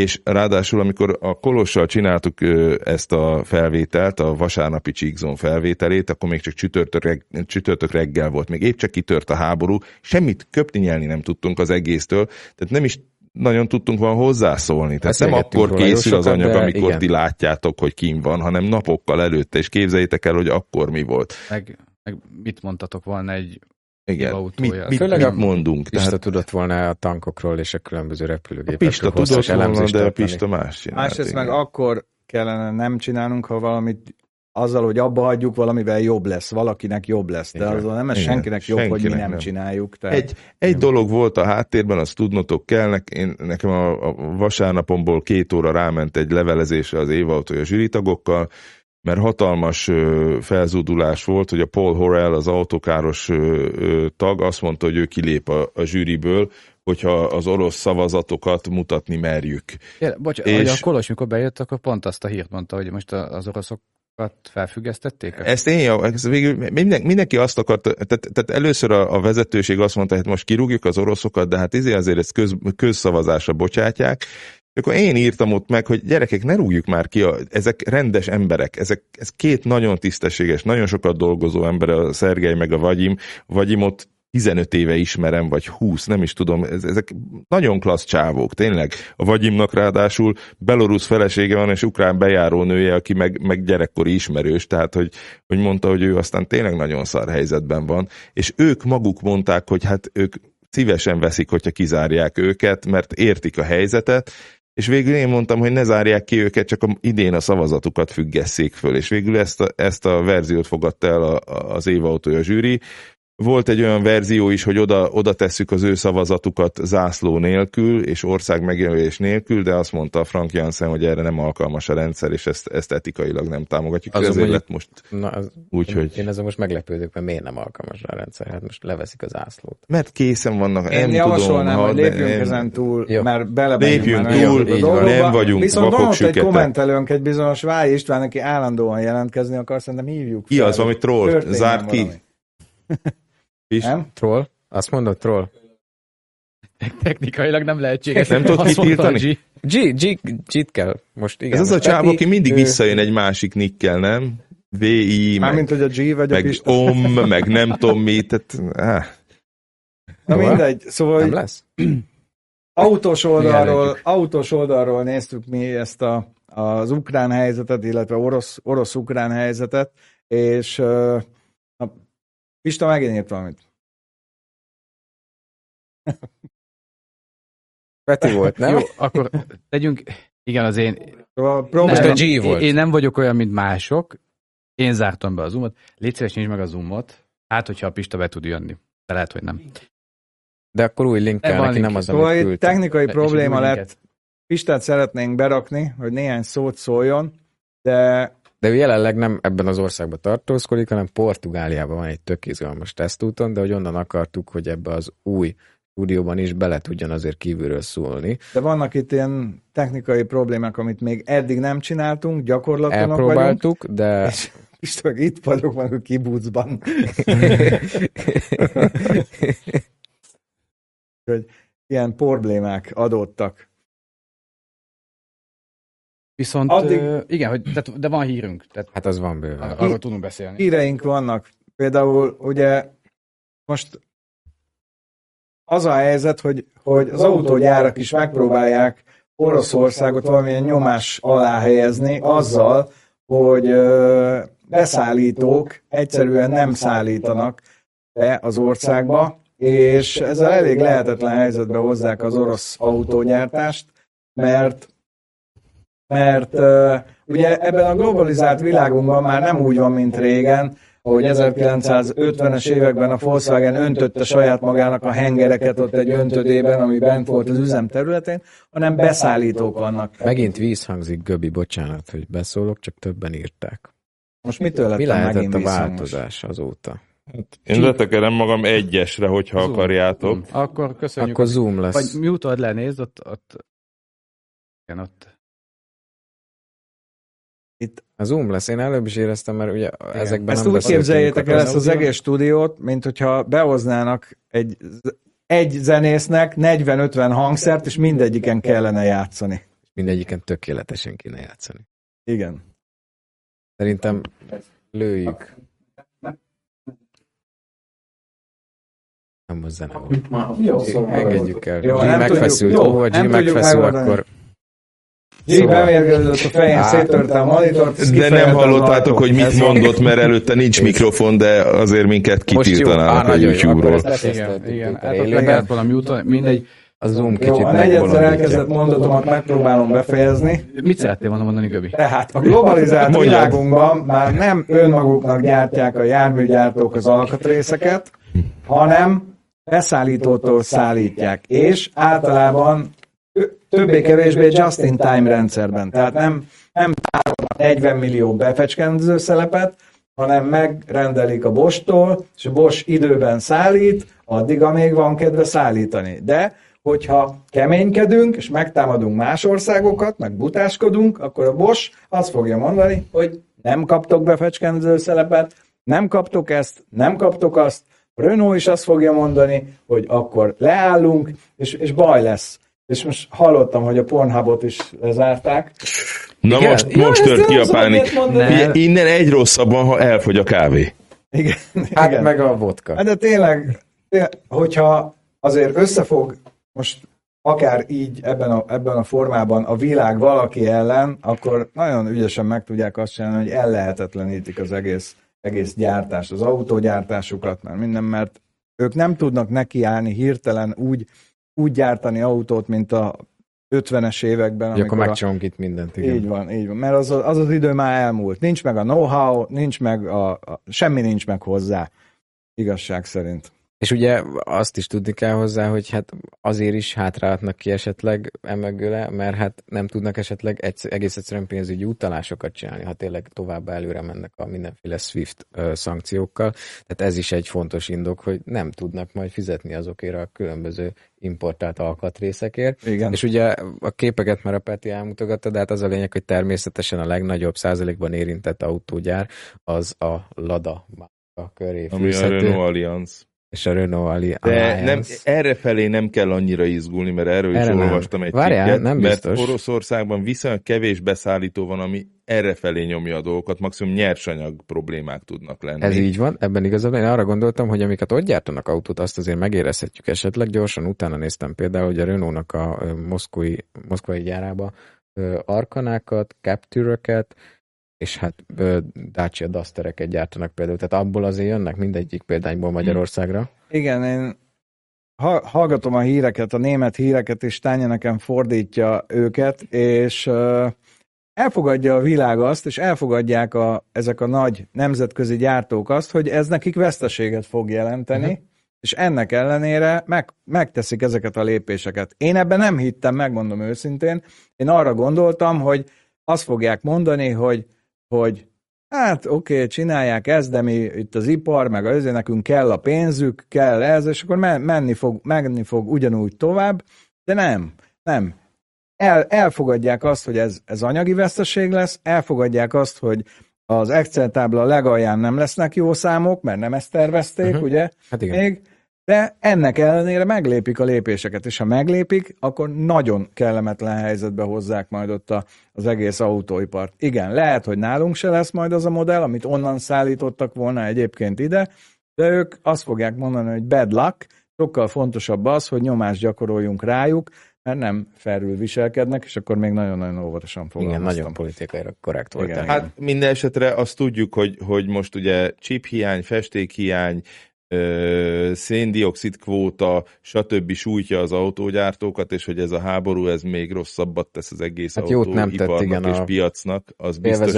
S4: És ráadásul, amikor a Kolossal csináltuk ezt a felvételt, a vasárnapi Csíkzón felvételét, akkor még csak csütörtök, reg, csütörtök reggel volt, még épp csak kitört a háború, semmit köpni nyelni nem tudtunk az egésztől, tehát nem is nagyon tudtunk van hozzászólni. Tehát nem
S3: Beszélgettünk
S4: akkor készül az anyag, amikor
S3: igen.
S4: ti látjátok, hogy kim van, hanem napokkal előtte, és képzeljétek el, hogy akkor mi volt.
S1: meg, meg mit mondtatok volna egy
S4: Igen.
S1: autója.
S4: Mit, mit,
S3: Főleg
S4: mit
S3: a
S4: mondunk?
S3: Pista
S4: Tehát
S3: tudott volna a tankokról és a különböző
S4: a
S3: repülőgépekről
S4: Pista
S3: hosszas
S4: tudott volna, de a. Pista más csinált.
S2: Másrészt meg akkor kellene nem csinálnunk, ha valamit azzal, hogy abba hagyjuk, valamivel jobb lesz, valakinek jobb lesz. De
S4: Igen.
S2: azzal nem ez
S4: Igen.
S2: senkinek jobb, hogy mi
S4: Senkinek
S2: nem,
S4: nem.
S2: csináljuk. Tehát
S4: Egy, egy dolog volt a háttérben, azt tudnotok kell, én, nekem a, a vasárnapomból két óra ráment egy levelezésre az évautója zsűritagokkal, mert hatalmas ö, felzúdulás volt, hogy a Paul Horrell, az autókáros ö, ö, tag azt mondta, hogy ő kilép a, a zsűriből, hogyha az orosz szavazatokat mutatni merjük.
S1: Ja, bocs,
S4: És-
S1: a Kolos mikor bejött, akkor pont azt a hírt mondta, hogy most az oroszokat felfüggesztették?
S4: Ezt én, ez végül minden, mindenki azt akart, tehát, tehát először a, a vezetőség azt mondta, hogy most kirúgjuk az oroszokat, de hát izé azért ezt köz, közszavazásra bocsátják, és akkor én írtam ott meg, hogy gyerekek, ne rúgjuk már ki, a, ezek rendes emberek, ezek, ez két nagyon tisztességes, nagyon sokat dolgozó ember, a Szergej meg a Vagyim, Vagyimot 15 éve ismerem, vagy 20, nem is tudom, ez, ezek nagyon klassz csávók, tényleg. A Vagyimnak ráadásul belorusz felesége van, és ukrán bejáró nője, aki meg, meg gyerekkori ismerős, tehát hogy, hogy mondta, hogy ő aztán tényleg nagyon szar helyzetben van, és ők maguk mondták, hogy hát ők szívesen veszik, hogyha kizárják őket, mert értik a helyzetet, és végül én mondtam, hogy ne zárják ki őket, csak a, idén a szavazatukat függesszék föl, és végül ezt a, ezt a verziót fogadta el a, a, az évautója zsűri, volt egy olyan verzió is, hogy oda, oda tesszük az ő szavazatukat zászló nélkül, és ország megjelölés nélkül, de azt mondta Frank Jansen, hogy erre nem alkalmas a rendszer, és ezt, ezt etikailag nem támogatjuk.
S3: Azon
S4: Ezért
S3: mondjuk-
S4: lett most
S3: Na, az,
S4: úgy,
S3: én,
S4: hogy...
S3: én azon most meglepődök, mert miért nem alkalmas a rendszer? Hát most leveszik az ászlót.
S4: Mert készen vannak,
S2: Én
S4: nem
S2: javasolnám,
S4: tudom,
S2: hogy
S4: ha-
S2: lépjünk
S4: nem-
S2: ezen túl,
S3: Jó.
S2: mert belebegyünk
S4: Lépjünk
S2: már
S4: túl,
S3: így van.
S4: nem vagyunk
S2: Viszont van ott egy kommentelőnk, egy bizonyos Váj István, aki állandóan jelentkezni akar, szerintem hívjuk
S4: Ki
S2: fel.
S4: az, ami troll? Zárt ki? És
S2: Nem?
S3: Troll? Azt mondod, troll?
S1: Technikailag nem lehetséges.
S4: Nem tudod kitiltani?
S1: G.
S3: G, G, G-t kell. Most igen.
S4: ez az a
S3: most
S4: csáv,
S3: Peti,
S4: aki mindig
S3: ő-
S4: visszajön egy másik nikkel, nem? VI, meg,
S2: Mármint, hogy a G vagy a
S4: meg
S2: Pista.
S4: OM, meg nem tudom mi, tehát... áh.
S2: Na
S3: Hova?
S2: mindegy, szóval
S3: Nem lesz? [clears throat]
S2: autós oldalról, autós oldalról néztük mi ezt a, az ukrán helyzetet, illetve orosz, orosz-ukrán helyzetet, és uh, Pista megint írt valamit. [laughs]
S3: Peti volt, nem?
S1: Jó, akkor tegyünk, igen, az én...
S2: Szóval
S3: Most
S2: próbálj,
S3: a G volt.
S1: Én, én nem vagyok olyan, mint mások. Én zártam be a Zoomot. Légy szíves, nyisd meg a Zoomot. Hát, hogyha a Pista be tud jönni. De lehet, hogy nem.
S3: De akkor új link kell neki,
S1: link.
S3: nem az,
S2: szóval
S3: amit küldtem.
S2: technikai probléma lett.
S1: linket.
S2: Pistát szeretnénk berakni, hogy néhány szót szóljon, de
S3: De ő jelenleg nem ebben az országban tartózkodik, hanem Portugáliában van egy tök izgalmas tesztúton, de hogy onnan akartuk, hogy ebbe az új stúdióban is bele tudjon azért kívülről szólni.
S2: de vannak itt ilyen technikai problémák, amit még eddig nem csináltunk, gyakorlaton vagyunk.
S3: Elpróbáltuk, de
S2: És Pista, meg itt vagyok meg a kibucban. hogy ilyen problémák adottak.
S1: Viszont,
S2: Addig-
S1: igen, hogy, tehát, de van hírünk. Tehát
S3: hát az van bőven.
S1: arról tudunk beszélni.
S2: Híreink vannak. Például ugye most az a helyzet, hogy, hogy az autógyárak is megpróbálják Oroszországot valamilyen nyomás alá helyezni azzal, hogy beszállítók egyszerűen nem szállítanak be az országba, és ezzel elég lehetetlen helyzetbe hozzák az orosz autógyártást, mert mert uh, ugye ebben a globalizált világunkban már nem úgy van, mint régen, ahogy 1950-es években a Volkswagen öntötte saját magának a hengereket ott egy öntödében, ami bent volt az üzem területén, hanem beszállítók vannak.
S3: Megint víz hangzik, Göbi, bocsánat, hogy beszólok, csak többen írták.
S2: Most mitől lett
S3: Mi lehetett
S2: megint
S3: a változás azóta?
S4: Én letekerem magam egyesre, hogyha
S1: Zoom.
S4: akarjátok.
S1: Akkor köszönjük.
S3: Akkor Zoom lesz.
S1: Vagy mute-old le, nézd, ott, ott, igen, ott.
S3: A Zoom lesz. Én előbb is éreztem, mert ugye ezekben
S2: Ezt
S3: nem
S2: úgy képzeljétek el ezt az egész stúdiót, mint hogyha behoznának egy, egy zenésznek 40-50 hangszert, és mindegyiken kellene játszani.
S3: Mindegyiken tökéletesen kéne játszani.
S2: Igen.
S3: Szerintem lőjük. Nem a zene volt.
S5: Jó,
S3: Engedjük el.
S2: Jó,
S3: G megfeszült. Ó, ha G megfeszül,
S2: megoldani.
S3: akkor
S2: Jé,
S3: Szóval-
S2: bemérgeződött a fején,
S3: Á.
S2: széttörte a monitort,
S4: De nem hallottátok, hogy mit mondott, mert előtte nincs mikrofon, de azért minket
S3: jó.
S4: Kitiltanának a
S3: jó.
S4: YouTube-ról.
S1: Igen, igen. Hát volna mute mindegy.
S3: A Zoom
S2: Jó,
S3: kicsit
S2: a negyedszer elkezdett mondatomat megpróbálom befejezni.
S1: Mit szerettél volna mondani, Göbi?
S2: Tehát a globalizált
S4: Mondjad.
S2: világunkban már nem önmaguknak gyártják a járműgyártók az alkatrészeket, hanem beszállítótól szállítják, és általában többé-kevésbé just-in-time rendszerben. Tehát nem, nem tárolnak 40 millió befecskendező szelepet, hanem megrendelik a Bosch-tól, és a Bosch időben szállít, addig, amíg van kedve szállítani. De hogyha keménykedünk, és megtámadunk más országokat, meg butáskodunk, akkor a Bosch azt fogja mondani, hogy nem kaptok befecskendező szelepet, nem kaptok ezt, nem kaptok azt, a Renault is azt fogja mondani, hogy akkor leállunk, és, és baj lesz. És most hallottam, hogy a Pornhubot is lezárták.
S4: Na
S1: Igen?
S4: most,
S2: Ja,
S4: most tört ki a pánik. Ugye, Innen egy rosszabban, ha elfogy a kávé.
S2: Igen,
S3: Hát
S2: igen.
S3: meg a vodka.
S2: Hát de tényleg, tényleg, hogyha azért összefog most akár így ebben a, ebben a formában a világ valaki ellen, akkor nagyon ügyesen meg tudják azt csinálni, hogy ellehetetlenítik az egész, egész gyártást, az autógyártásukat, mert minden, mert ők nem tudnak nekiállni hirtelen úgy, úgy gyártani autót, mint a 50-es években,
S3: akkor
S2: amikor a,
S3: megcsinálunk itt mindent, igen.
S2: így van, így van. Mert az, az az idő már elmúlt. Nincs meg a know-how, nincs meg a, a semmi nincs meg hozzá. igazság szerint.
S3: És ugye azt is tudni kell hozzá, hogy hát azért is hátrálhatnak ki esetleg emögőle, mert hát nem tudnak esetleg egész egyszerűen pénzügyi utalásokat csinálni, ha tényleg tovább előre mennek a mindenféle SWIFT szankciókkal. Tehát ez is egy fontos indok, hogy nem tudnak majd fizetni azokért a különböző importált alkatrészekért.
S2: Igen.
S3: És ugye a képeket már a Peti elmutogatta, de hát az a lényeg, hogy természetesen a legnagyobb százalékban érintett autógyár az a Lada a köré
S4: Ami a
S3: fűzhető.
S4: Renault Allianz.
S3: És a Renault Ali
S4: De nem, erre felé nem kell annyira izgulni, mert erről
S3: Erre
S4: is
S3: nem.
S4: olvastam egy
S3: Várjál,
S4: cikket,
S3: nem
S4: mert
S3: biztos.
S4: Oroszországban viszonylag kevés beszállító van, ami erre felé nyomja a dolgokat, maximum nyersanyag problémák tudnak lenni.
S3: Ez így van, ebben van. Én arra gondoltam, hogy amiket ott gyártanak autót, azt azért megérezhetjük esetleg. Gyorsan utána néztem például, hogy a Renault-nak a ö, moszkói, moszkvai gyárába arkanákat, capture és hát ö, Dacia Dustereket gyártanak például. Tehát abból azért jönnek mindegyik példányból Magyarországra.
S2: Igen, én ha- hallgatom a híreket, a német híreket, és Tánya nekem fordítja őket, és ö, elfogadja a világ azt, és elfogadják a, ezek a nagy nemzetközi gyártók azt, hogy ez nekik veszteséget fog jelenteni, uh-huh. és ennek ellenére meg, megteszik ezeket a lépéseket. Én ebben nem hittem, megmondom őszintén. Én arra gondoltam, hogy azt fogják mondani, hogy, hogy hát oké, okay, csinálják ezt, de mi itt az ipar, meg az nekünk kell a pénzük, kell ez, és akkor men- menni fog, menni fog ugyanúgy tovább, de nem, nem. El, elfogadják azt, hogy ez, ez anyagi veszteség lesz, elfogadják azt, hogy az Excel tábla legalján nem lesznek jó számok, mert nem ezt tervezték, uh-huh. ugye?
S3: Hát igen.
S2: Még, de ennek ellenére meglépik a lépéseket, és ha meglépik, akkor nagyon kellemetlen helyzetbe hozzák majd ott a, az egész autóipart. Igen, lehet, hogy nálunk se lesz majd az a modell, amit onnan szállítottak volna egyébként ide, de ők azt fogják mondani, hogy bad luck, sokkal fontosabb az, hogy nyomást gyakoroljunk rájuk, mert nem felül viselkednek, és akkor még nagyon-nagyon óvatosan
S3: Igen,
S2: fogalmaztam.
S3: nagyon politikaira korrekt volt.
S2: Igen.
S3: tehát.
S4: Hát minden esetre azt tudjuk, hogy, hogy most ugye chip hiány, festék hiány, széndiokszid kvóta, stb. sújtja az autógyártókat, és hogy ez a háború ez még rosszabbat tesz az egész
S3: Hát jót nem tett,
S4: autóiparnak
S3: igen,
S4: és
S3: a
S4: piacnak, az biztos.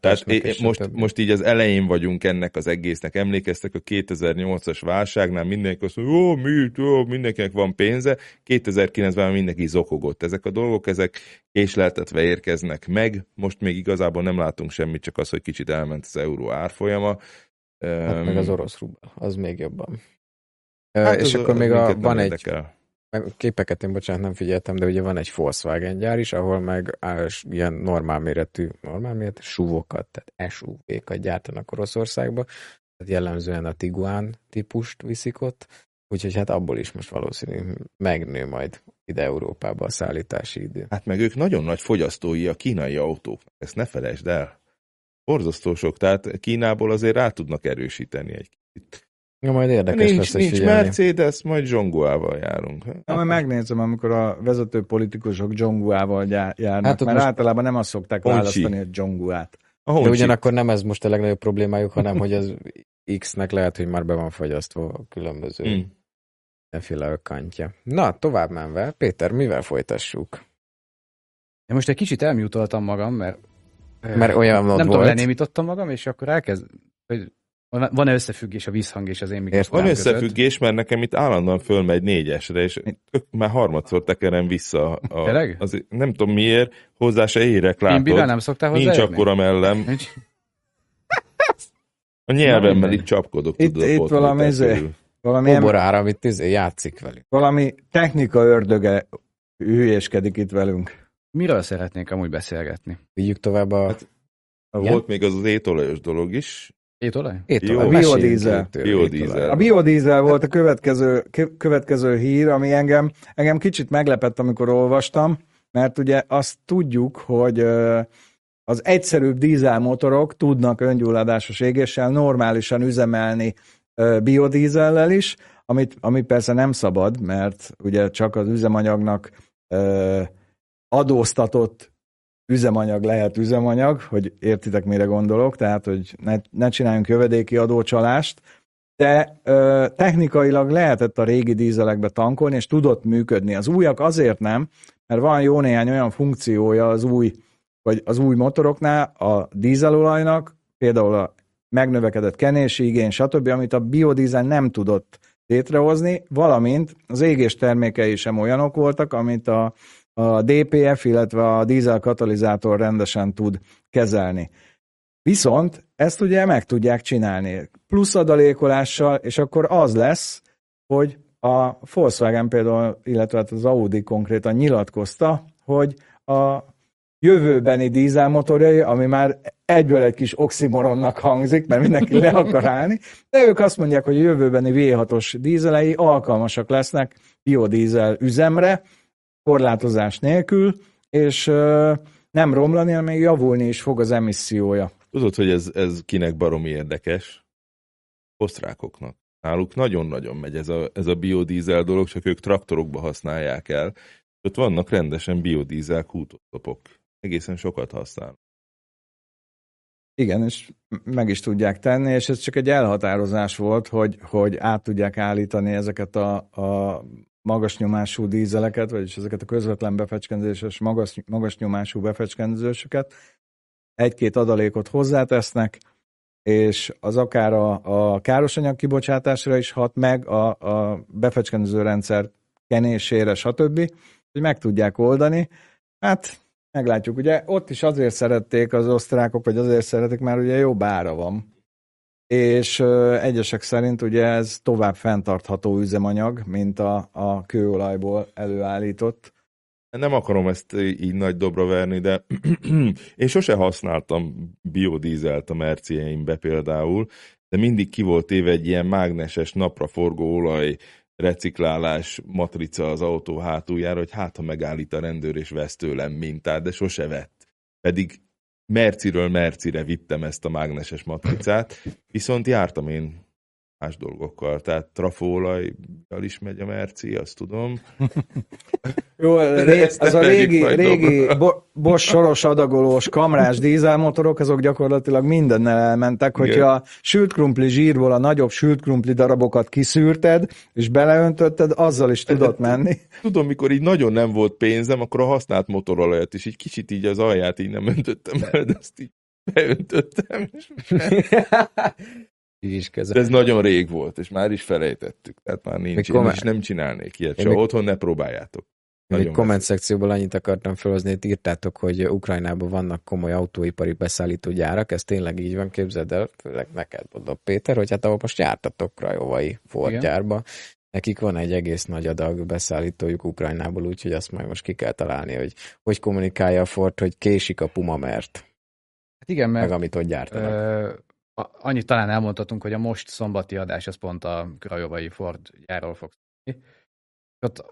S4: Tehát
S3: és
S4: most,
S3: stb.
S4: most így az elején vagyunk ennek az egésznek. Emlékeztek a 2008-as válságnál, mindenki azt mondja, jó, mi, jó, mindenkinek van pénze. 2009-ben mindenki zokogott. Ezek a dolgok, ezek késleltetve érkeznek meg. Most még igazából nem látunk semmit, csak az, hogy kicsit elment az euró árfolyama.
S3: Hát meg az orosz rubel, az még jobban.
S4: hát
S3: és
S4: az-
S3: akkor
S4: az
S3: még a, van egy,
S4: érdekel.
S3: meg képeket én bocsánat nem figyeltem, de ugye van egy Volkswagen gyár is, ahol meg á, s- ilyen normál méretű, normál méretű SUV-okat, tehát SUV-kat gyártanak Oroszországba, tehát jellemzően a Tiguan típust viszik ott, úgyhogy hát abból is most valószínű megnő majd ide Európába a szállítási idő.
S4: Hát meg ők nagyon nagy fogyasztói a kínai autóknak, ezt ne felejtsd el. Borzasztó sok, tehát Kínából azért rá tudnak erősíteni egy kicsit.
S3: Ja, majd érdekes
S4: Nincs,
S3: lesz
S4: nincs
S3: figyelni.
S4: Mercedes, majd Zsongóával járunk.
S2: Ja, majd megnézem, amikor a vezető politikusok Dzsonguával járnak,
S3: Hát
S2: hát, mert
S3: most-
S2: általában nem azt szokták
S4: Honcsi.
S2: választani, hogy Dzsonguát.
S4: A
S3: De
S4: Honcsi.
S3: ugyanakkor nem ez most a legnagyobb problémájuk, hanem hogy az X-nek lehet, hogy már be van fagyasztva a különböző
S4: Mm.
S3: mindenféle ökkantja. Na, tovább menve, Péter, mivel folytassuk?
S1: Én most egy kicsit elmutoltam magam, mert,
S3: Mert olyan
S1: nem tudom,
S3: volt.
S1: lenémítottam magam, és akkor elkezd, hogy van- van-e összefüggés a vízhang és az én
S4: Van
S1: mikrofonom között?
S4: összefüggés, mert nekem itt állandóan fölmegy négyesre, és tök- már harmadszor tekerem vissza. A,
S1: Tényleg?
S4: az, nem tudom miért, hozzá se érek,
S1: Én
S4: látod.
S1: nem szoktál
S4: Nincs
S1: hozzáérni?
S4: akkora mellem.
S1: Nincs?
S4: A nyelvemmel itt csapkodok.
S2: Itt-
S4: tudod,
S2: itt valami izé-
S4: körül.
S2: Valami,
S3: Oborára, amit izé játszik velük.
S2: valami technika ördöge hülyéskedik itt velünk.
S1: Miről szeretnénk amúgy beszélgetni?
S3: Vigyük tovább a
S4: Hát,
S3: Igen?
S4: Volt még az az étolajos dolog is.
S1: Étolaj?
S3: étolaj. Meséljünk
S2: Biodízel.
S4: Biodízel.
S2: A biodízel volt a következő, kö- következő hír, ami engem, engem kicsit meglepett, amikor olvastam, mert ugye azt tudjuk, hogy az egyszerűbb dízelmotorok tudnak öngyulladásos égéssel normálisan üzemelni biodízellel is, amit, ami persze nem szabad, mert ugye csak az üzemanyagnak adóztatott üzemanyag lehet üzemanyag, hogy értitek, mire gondolok, tehát, hogy ne, ne csináljunk jövedéki adócsalást, de ö, technikailag lehetett a régi dízelekbe tankolni, és tudott működni. Az újak azért nem, mert van jó néhány olyan funkciója az új, vagy az új motoroknál a dízelolajnak, például a megnövekedett kenési igény, stb., amit a biodízel nem tudott létrehozni, valamint az égés termékei sem olyanok voltak, amit a, a DPF, illetve a dízel katalizátor rendesen tud kezelni. Viszont ezt ugye meg tudják csinálni plusz adalékolással, és akkor az lesz, hogy a Volkswagen például, illetve hát az Audi konkrétan nyilatkozta, hogy a jövőbeni dízelmotorjai, ami már egyből egy kis oximoronnak hangzik, mert mindenki le akar állni, de ők azt mondják, hogy a jövőbeni V6-os dízelei alkalmasak lesznek biodízel üzemre, korlátozás nélkül, és nem romlani, hanem még javulni is fog az emissziója.
S4: Tudod, hogy ez, ez kinek baromi érdekes? Osztrákoknak. Náluk nagyon-nagyon megy ez a, ez a biodízel dolog, csak ők traktorokba használják el. Ott vannak rendesen biodízel kútosztopok. Egészen sokat használnak.
S2: Igen, és meg is tudják tenni, és ez csak egy elhatározás volt, hogy, hogy át tudják állítani ezeket a, a magas nyomású dízeleket, vagyis ezeket a közvetlen befecskendezéses magas, magas nyomású befecskendezősöket. Egy-két adalékot hozzátesznek, és az akár a, a károsanyag kibocsátásra is hat meg, a, a befecskendező rendszer kenésére, stb., hogy meg tudják oldani. Hát meglátjuk. Ugye ott is azért szerették az osztrákok, vagy azért szeretik, mert ugye jobb ára van. És egyesek szerint ugye ez tovább fenntartható üzemanyag, mint a, a kőolajból előállított.
S4: Nem akarom ezt így nagy dobra verni, de [clears throat] én sose használtam biodízelt a mercieimbe például, de mindig ki volt éve egy ilyen mágneses napra forgó olaj reciklálás matrica az autó hátuljára, hogy hát ha megállít a rendőr és vesz tőlem mintát, de sose vett. Pedig Merciről Mercire vittem ezt a mágneses matricát, viszont jártam én más dolgokkal, tehát trafóolajjal is megy a Merci, azt tudom. [laughs]
S2: Jó, az a régi, régi Bosch soros adagolós kamrás dízelmotorok, azok gyakorlatilag mindennel elmentek, hogyha Igen. a sült krumpli zsírból a nagyobb sült krumpli darabokat kiszűrted, és beleöntötted, azzal is tudott menni. [laughs]
S4: Tudom, mikor így nagyon nem volt pénzem, akkor a használt motorolajat is így kicsit így az alját így nem öntöttem el, de azt így beöntöttem. [laughs]
S3: is
S4: kezel. Ez nagyon rég volt, és már is felejtettük. Tehát már nincs, én is nem csinálnék ilyet. Csak otthon ne próbáljátok.
S3: Nagyon még komment szekcióból annyit akartam felhozni, hogy írtátok, hogy Ukrajnában vannak komoly autóipari beszállító gyárak, ez tényleg így van, képzeld el, főleg neked mondom Péter, hogy hát ahol most jártatok Krajovai Ford gyárba, nekik van egy egész nagy adag beszállítójuk Ukrajnából, úgyhogy azt majd most ki kell találni, hogy hogy kommunikálja a Ford, hogy késik a Puma mert.
S1: Hát igen, mert
S3: meg amit ott gyártanak
S1: annyit talán elmondhatunk, hogy a most szombati adás az pont a Krajovai Ford gyárról fog szólni. Ott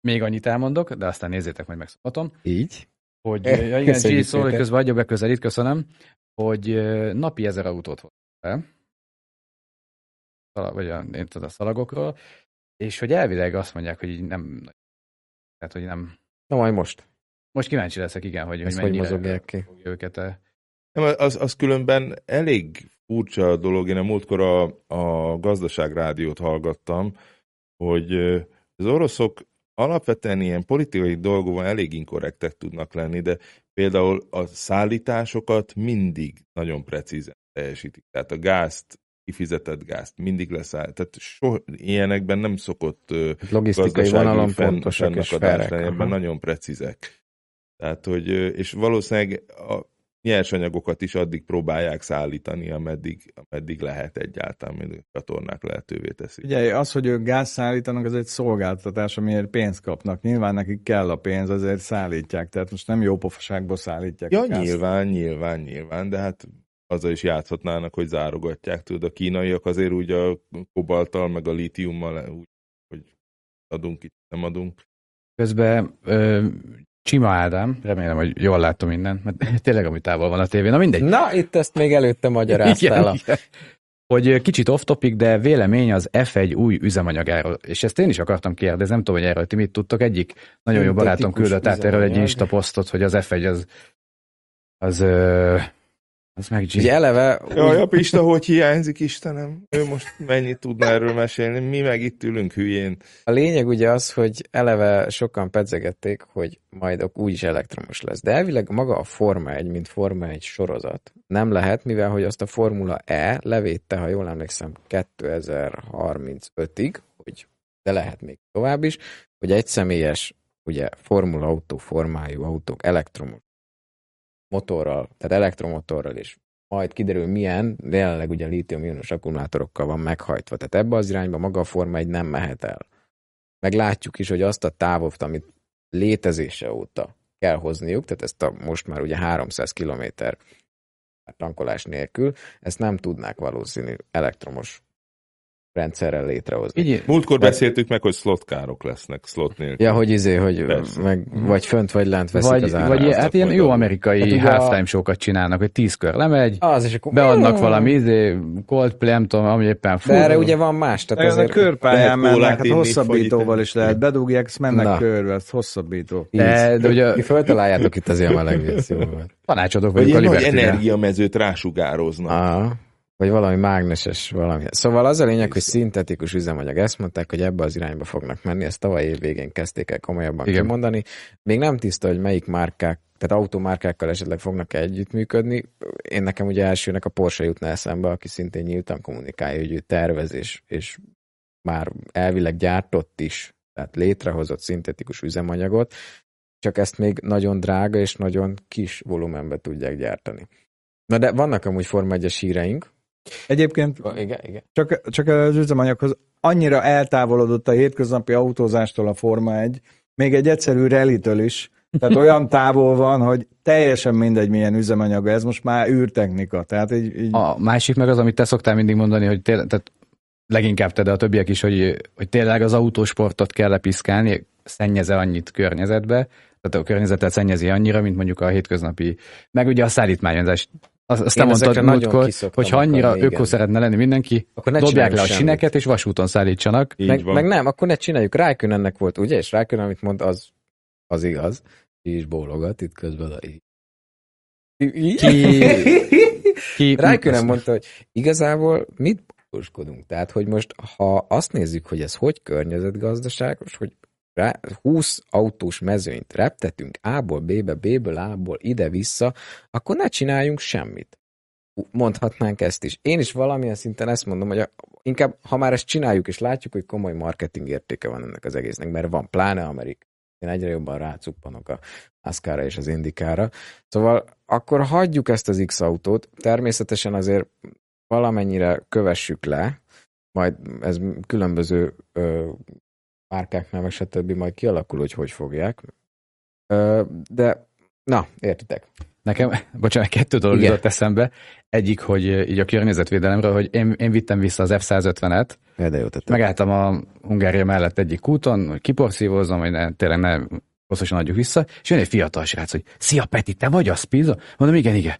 S1: még annyit elmondok, de aztán nézzétek majd meg szombaton.
S3: Így?
S1: Hogy, ja, igen, G szól, hogy közben adja be közelít, köszönöm, hogy napi ezer autót hoz be, vagy a, én tudom, a szalagokról, és hogy elvileg azt mondják, hogy így nem, tehát, hogy nem...
S3: Na majd most.
S1: Most kíváncsi leszek, igen, hogy, hogy mennyire hogy ki. őket
S4: nem, az, az különben elég furcsa dolog. Én a múltkor a, a gazdaságrádiót hallgattam, hogy az oroszok alapvetően ilyen politikai dolgokban elég inkorrektek tudnak lenni, de például a szállításokat mindig nagyon precízen teljesítik. Tehát a gázt, kifizetett gázt mindig leszáll. Tehát so, ilyenekben nem szokott
S3: logisztikai vonalon fontosak
S4: és felek. Ebben nagyon precízek. Tehát, hogy, és valószínűleg a, nyersanyagokkat is addig próbálják szállítani, ameddig, ameddig lehet egyáltalán, mint a csatornák lehetővé teszik.
S2: Ugye az, hogy ők gáz szállítanak, az egy szolgáltatás, amiért pénzt kapnak. Nyilván nekik kell a pénz, azért szállítják, tehát most nem jó pofaságból szállítják.
S4: Ja, nyilván, nyilván, nyilván, de hát azzal is játszhatnának, hogy zárogatják. Tudod, a kínaiak azért úgy a kobalttal, meg a lítiummal úgy, hogy adunk, itt nem adunk.
S1: Közben ö, Csima Ádám, remélem, hogy jól látom mindent, mert [laughs] tényleg ami távol van a tévén, na mindegy.
S3: Na, itt ezt még előtte magyaráztál. Igen, a... igen.
S1: Hogy kicsit off-topic, de vélemény az F1 új üzemanyagáról. És ezt én is akartam kérdezni, nem tudom, hogy erről ti mit tudtok. Egyik nagyon jó barátom küldött át erről egy Insta posztot, hogy az F1 az, az Az meg.
S3: Ugye eleve
S4: Jaj, a Pista hogy hiányzik, Istenem? Ő most mennyit tudna erről mesélni? Mi meg itt ülünk hülyén.
S3: A lényeg ugye az, hogy eleve sokan pedzegették, hogy majd úgyis elektromos lesz. De elvileg maga a Forma 1, mint Forma 1 sorozat nem lehet, mivel hogy azt a Formula E levédte, ha jól emlékszem, 2035-ig, hogy de lehet még tovább is, hogy egy személyes, ugye Formula autó formájú autók elektromos motorral, tehát elektromotorral is majd kiderül milyen, de jelenleg ugye lítium-ionos akkumulátorokkal van meghajtva. Tehát ebbe az irányba maga a Forma egy nem mehet el. Meg látjuk is, hogy azt a távot, amit létezése óta kell hozniuk, tehát ezt a most már ugye 300 kilométer tankolás nélkül, ezt nem tudnák valószínű elektromos rendszerrel létrehozni.
S1: Így,
S4: Múltkor beszéltük meg, hogy slotkárok lesznek, slot nélkül.
S3: Ja, hogy izé, hogy
S4: Persze.
S3: meg, vagy fönt, vagy lent veszik
S1: vagy,
S3: az árát.
S1: vagy hát ilyen jó amerikai
S3: Hát ugye a-
S1: halftime show-kat csinálnak, hogy tíz kör lemegy,
S3: Az, és akkor...
S1: beadnak valami izé, Coldplay, nem tudom, ami éppen fut.
S3: De erre ugye van más, tehát
S2: Ez a
S3: azért...
S2: körpályán
S4: lehet
S2: mennek, hát hosszabbítóval is lehet. Bedugják, ezt mennek
S3: Na.
S2: körbe, ez hosszabbító.
S1: De, de ugye
S3: föltaláljátok itt az ilyen meleg vicc, jó volt.
S1: tanácsadok
S4: Vagy
S1: vagyok a Liberty-vel.
S4: energiamezőt rásugároznak.
S3: Vagy valami mágneses valami. Szóval az a lényeg, hogy szintetikus üzemanyag. Ezt mondták, hogy ebbe az irányba fognak menni, ezt tavaly év végén kezdték el komolyabban
S1: Igen.
S3: kimondani. Még nem tiszta, hogy melyik márkák, tehát automárkákkal esetleg fognak -e együttműködni. Én nekem ugye elsőnek a Porsche jutna eszembe, aki szintén nyíltan kommunikálja, hogy ő tervez és, és már elvileg gyártott is, tehát létrehozott szintetikus üzemanyagot, csak ezt még nagyon drága és nagyon kis volumenbe tudják gyártani. Na de vannak amúgy Forma 1-es híreink.
S2: Egyébként
S3: Igen, igen.
S2: csak, csak az üzemanyaghoz annyira eltávolodott a hétköznapi autózástól a Forma 1, még egy egyszerű rallitől is, tehát [laughs] olyan távol van, hogy teljesen mindegy, milyen üzemanyag ez, most már űrtechnika. Tehát így, így
S1: A másik meg az, amit te szoktál mindig mondani, hogy tényleg, tehát leginkább te, de a többiek is, hogy, hogy tényleg az autósportot kell lepiszkálni, szennyeze annyit környezetbe, tehát a környezetet szennyezi annyira, mint mondjuk a hétköznapi, meg ugye a szállítmányozás. Azt,
S3: Én
S1: mondtad múltkor, hogy ha annyira
S3: akarni,
S1: öko szeretne lenni mindenki,
S3: Akkor ne
S1: dobják le a
S3: semmit.
S1: sineket, és vasúton szállítsanak.
S4: Így
S3: Meg,
S4: van.
S3: meg nem, akkor ne csináljuk. Rájkönennek volt, ugye? És Rájkön, amit mond, az, az igaz. Ki is bólogat itt közben. A... [laughs]
S1: Ki, ki,
S3: Rájkönen mondta, hogy igazából mit bóskodunk? Tehát, hogy most, ha azt nézzük, hogy ez hogy környezetgazdaságos, hogy 20 autós mezőnyt reptetünk A-ból B-be, B-ből A-ból ide-vissza, akkor ne csináljunk semmit. Mondhatnánk ezt is. Én is valamilyen szinten ezt mondom, hogy a, inkább, ha már ezt csináljuk, és látjuk, hogy komoly marketing értéke van ennek az egésznek, mert van pláne Amerik. Én egyre jobban rácuppanok a NASCAR-ra és az Indikára. Szóval akkor hagyjuk ezt az X autót, természetesen azért valamennyire kövessük le, majd ez különböző ö, márkáknál, meg stb. majd kialakul, hogy hogy fogják. De, na, értitek.
S1: Nekem, [laughs] bocsánat, kettő dolog
S3: Igen.
S1: jutott eszembe. Egyik, hogy így a környezetvédelemről, hogy én, én vittem vissza az F-150-et,
S3: De jó tettem.
S1: megálltam a Hungária mellett egyik úton, hogy kiporszívózzam, hogy ne, tényleg ne hosszasan adjuk vissza, és jön egy fiatal srác, hogy szia Peti, te vagy a Speedo? Mondom, igen, igen.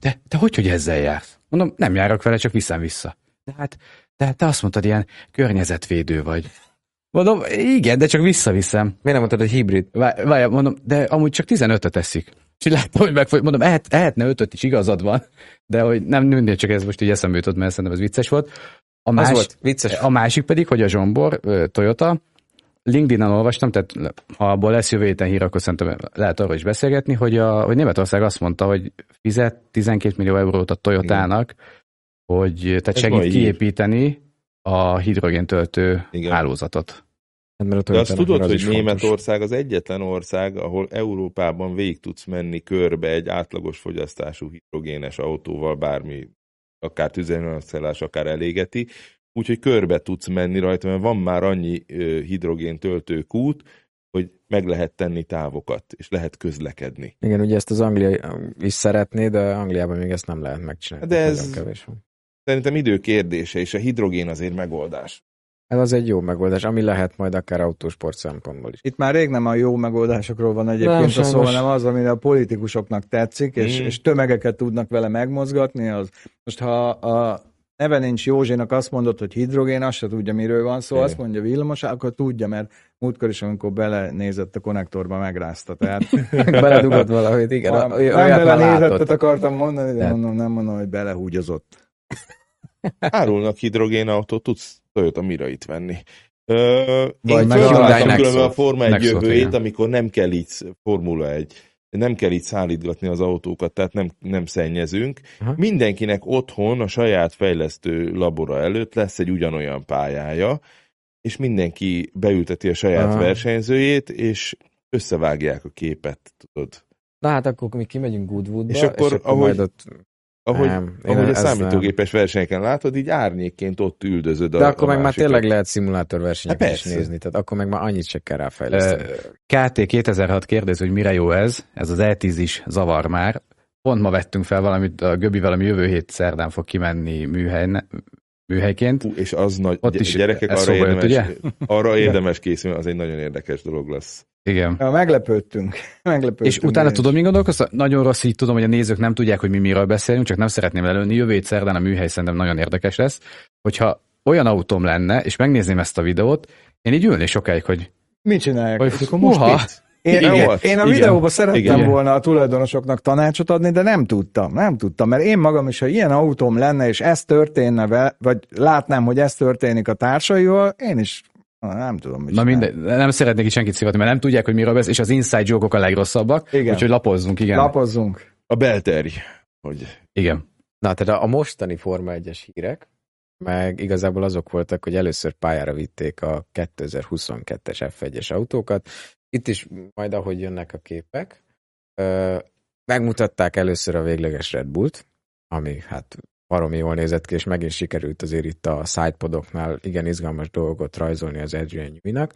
S1: De te hogy, hogy ezzel jársz? Mondom, nem járok vele, csak viszem vissza. De hát, de te azt mondtad, ilyen környezetvédő vagy. Mondom, igen, de csak visszaviszem.
S3: Miért nem mondtad, hogy hibrid?
S1: Várj, várj, mondom, de amúgy csak 15-öt eszik. És láttam, hogy megfogy, mondom, ehet, ehetne ötöt is, igazad van, de hogy nem mindegy, csak ez most így eszembe jutott, mert szerintem ez vicces volt. A,
S3: Az
S1: más,
S3: volt, vicces.
S1: a másik pedig, hogy a Zsombor, Toyota, LinkedIn-en olvastam, tehát ha abból lesz jövő héten hír, akkor szerintem lehet arról is beszélgetni, hogy, a, hogy Németország azt mondta, hogy fizet 12 millió eurót a Toyotának, hogy tehát
S4: Ez
S1: segít kiépíteni a hidrogéntöltő
S4: Igen.
S1: hálózatot.
S3: Hát, mert
S4: De azt tudod,
S3: az
S4: hogy. Németország az egyetlen ország, ahol Európában végig tudsz menni körbe egy átlagos fogyasztású hidrogénes autóval, bármi, akár tüzelőanyagcellás, akár elégeti, úgyhogy körbe tudsz menni rajta, mert van már annyi ö, hidrogén töltő kút, hogy meg lehet tenni távokat, és lehet közlekedni.
S3: Igen, ugye ezt az Anglia is szeretné, de Angliában még ezt nem lehet megcsinálni.
S4: De ez-
S3: Nagyon kevés van.
S4: Szerintem idő kérdése, és a hidrogén azért megoldás.
S3: Ez az egy jó megoldás, ami lehet majd akár autósport szempontból is.
S2: Itt már rég nem a jó megoldásokról van
S3: Nem,
S2: egyébként a szó, hanem az, amire a politikusoknak tetszik, és,
S4: Mm.
S2: és tömegeket tudnak vele megmozgatni. Az. Most ha a neve nincs Józsénak azt mondott, hogy hidrogén, azt se tudja, miről van szó,
S3: Igen.
S2: azt mondja villamos, akkor tudja, mert múltkor is, amikor belenézett a konnektorba, megrázta. Tehát [laughs]
S3: Beledugott valahogy, igen.
S2: nem
S3: a- olyat már
S2: belenézettet akartam mondani, de
S3: Tehát-
S2: mondom, nem mondom, hogy belehúgyozott. [laughs]
S4: Árulnak hidrogénautót, tudsz Toyota Mirait venni. Ö,
S2: Vagy
S4: én
S3: Hyundai
S4: különben a. Forma egy
S1: Nexot,
S4: jövőjét,
S1: igen.
S4: amikor nem kell így Formula 1, nem kell így szállítgatni az autókat, tehát nem, nem szennyezünk.
S3: Aha.
S4: Mindenkinek otthon a saját fejlesztő labora előtt lesz egy ugyanolyan pályája, és mindenki beülteti a saját
S3: Aha.
S4: versenyzőjét, és összevágják a képet, tudod.
S3: Na hát akkor mi kimegyünk Goodwoodba,
S4: És akkor, ahogy-
S3: majd ott...
S4: Ahogy,
S3: Nem, én
S4: ahogy a
S3: ezt nem.
S4: számítógépes versenyeken látod, így árnyékként ott üldözöd a
S3: De akkor
S4: a
S3: meg már tényleg lehet szimulátorversenyeket
S4: Hát
S3: is
S4: persze.
S3: nézni, tehát akkor meg már annyit se kell ráfejleszteni.
S1: KT 2006 kérdezi, hogy mire jó ez, ez az E10 is zavar már. Pont ma vettünk fel valamit, a Göbivel, ami jövő hét szerdán fog kimenni műhelyne, műhelyként.
S4: Hú, és az nagy,
S1: Ott is
S4: gyerekek, arra
S1: szóba jött,
S4: érdemes, arra érdemes készülni, az egy nagyon érdekes dolog lesz.
S1: Igen.
S2: Ja, meglepődtünk. [laughs] meglepődtünk
S1: És utána
S2: is.
S1: tudom, mi gondolkoztam? Nagyon rossz, így tudom, hogy a nézők nem tudják, hogy mi miről beszélünk, csak nem szeretném előni. Jövő hét szerdán a műhely szerintem nagyon érdekes lesz. Hogyha olyan autóm lenne, és megnézném ezt a videót, én így ülnék sokáig, hogy,
S2: Mit csinálják?
S1: hogy
S2: most? Én,
S1: Igen,
S2: én, én a
S1: igen.
S2: videóban szerettem
S1: Igen.
S2: volna a tulajdonosoknak tanácsot adni, de nem tudtam, nem tudtam, mert én magam is, ha ilyen autóm lenne, és ez történne vele, vagy látnám, hogy ez történik a társaival, én is nem tudom, mit
S1: Na mindegy, nem szeretnék itt senkit szivatni, mert nem tudják, hogy miről beszél, és az inside joke a legrosszabbak,
S2: Igen.
S1: úgyhogy lapozzunk, igen.
S2: Lapozzunk.
S4: A belterj, hogy
S1: Igen.
S3: Na, tehát a, a mostani Forma 1-es hírek, meg igazából azok voltak, hogy először pályára vitték a 2022-es F1-es autókat. Itt is majd, ahogy jönnek a képek, megmutatták először a végleges Red Bullt, ami hát baromi jól nézett ki, és megint sikerült azért itt a sidepodoknál igen izgalmas dolgot rajzolni az Adrian Newey-nak.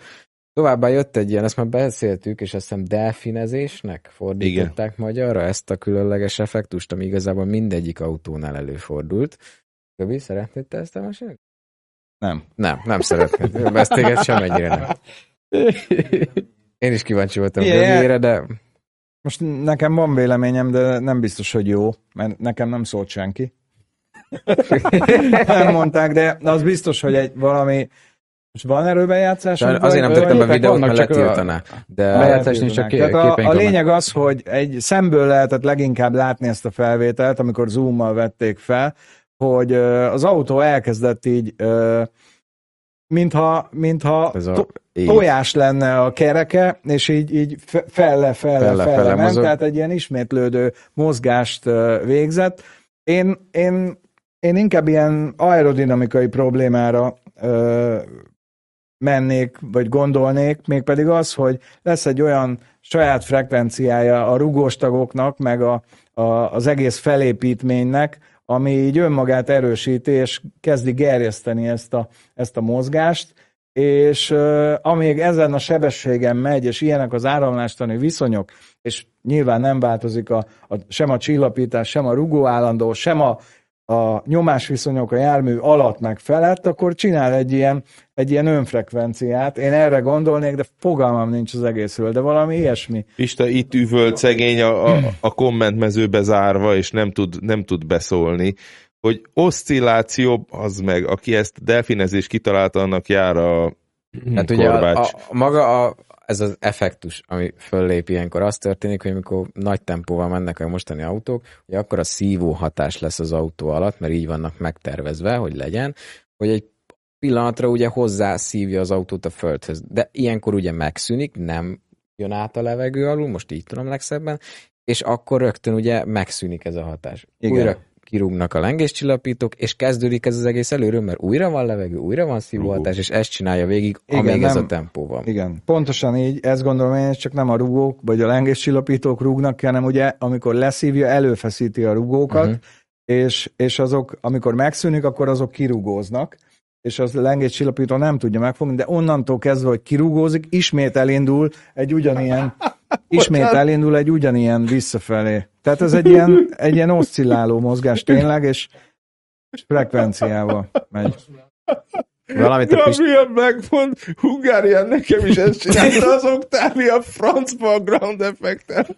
S3: Továbbá jött egy ilyen, ezt már beszéltük, és azt hiszem delfinezésnek fordították Igen. magyarra ezt a különleges effektust, ami igazából mindegyik autónál előfordult. Gabi, szeretnéd te ezt elmesélni?
S2: Nem.
S3: Nem, nem szeretnéd. Ezt téged semmennyire nem. [laughs] Én is kíváncsi voltam
S2: Igen.
S3: Gabiére, de
S2: Most nekem van véleményem, de nem biztos, hogy jó, mert nekem nem szólt senki. [laughs] nem mondták, de az biztos, hogy egy valami most van erről bejátszás?
S3: azért nem tettem be videót, mert
S1: csak a-
S3: letiltaná. De
S1: Bejátszásni csak ké-
S2: Tehát a, a
S1: vannak.
S2: lényeg az, hogy egy szemből lehetett leginkább látni ezt a felvételt, amikor zoommal vették fel, hogy az autó elkezdett így, mintha, mintha
S3: ez a
S2: to-
S3: így.
S2: tojás lenne a kereke, és így, így fe- felle, felle,
S3: Felle,
S2: felle,
S3: felle
S2: ment, tehát egy ilyen ismétlődő mozgást végzett. Én, én, én inkább ilyen aerodinamikai problémára ö, mennék, vagy gondolnék, mégpedig az, hogy lesz egy olyan saját frekvenciája a rugós tagoknak, meg a, a, az egész felépítménynek, ami így önmagát erősíti, és kezdi gerjeszteni ezt a, ezt a mozgást, és uh, amíg ezen a sebességen megy, és ilyenek az áramlástani viszonyok, és nyilván nem változik a, a, sem a csillapítás, sem a rugó állandó, sem a, a nyomásviszonyok a jármű alatt meg felett, akkor csinál egy ilyen, egy ilyen önfrekvenciát. Én erre gondolnék, de fogalmam nincs az egészről, de valami ilyesmi.
S4: Pista itt üvölt szegény a, a, a kommentmezőbe zárva, és nem tud, nem tud beszólni, hogy oszcilláció, az meg, aki ezt delfinezés kitalálta, annak jár a
S3: Hát ugye a, a, maga a, ez az effektus, ami föllép ilyenkor, az történik, hogy amikor nagy tempóval mennek a mostani autók, hogy akkor a szívó hatás lesz az autó alatt, mert így vannak megtervezve, hogy legyen, hogy egy pillanatra ugye hozzá szívja az autót a földhöz. De ilyenkor ugye megszűnik, nem jön át a levegő alul, most így tudom legszebben, és akkor rögtön ugye megszűnik ez a hatás.
S2: Igen.
S3: Újra kirúgnak a lengéscsillapítók, és kezdődik ez az egész előről, mert újra van levegő, újra van szívóhatás, és ezt csinálja végig,
S2: Igen,
S3: amíg ez
S2: nem-
S3: a tempó van.
S2: Igen, pontosan így, ezt gondolom én, csak nem a rugók, vagy a lengéscsillapítók rúgnak, ki, hanem ugye, amikor leszívja, előfeszíti a rugókat,
S3: Mhm.
S2: és, és azok, amikor megszűnik, akkor azok kirugóznak, és az lengéscsillapító nem tudja megfogni, de onnantól kezdve, hogy kirugózik, ismét elindul egy ugyanilyen, ismét elindul egy ugyanilyen visszafelé. Tehát ez egy ilyen, egy ilyen oszcilláló mozgás tényleg, és és frekvenciával megy.
S3: Valamit a Pist-
S4: Gabriel megmond, Hungárián nekem is ezt csinálta az Octavia franc background effektet.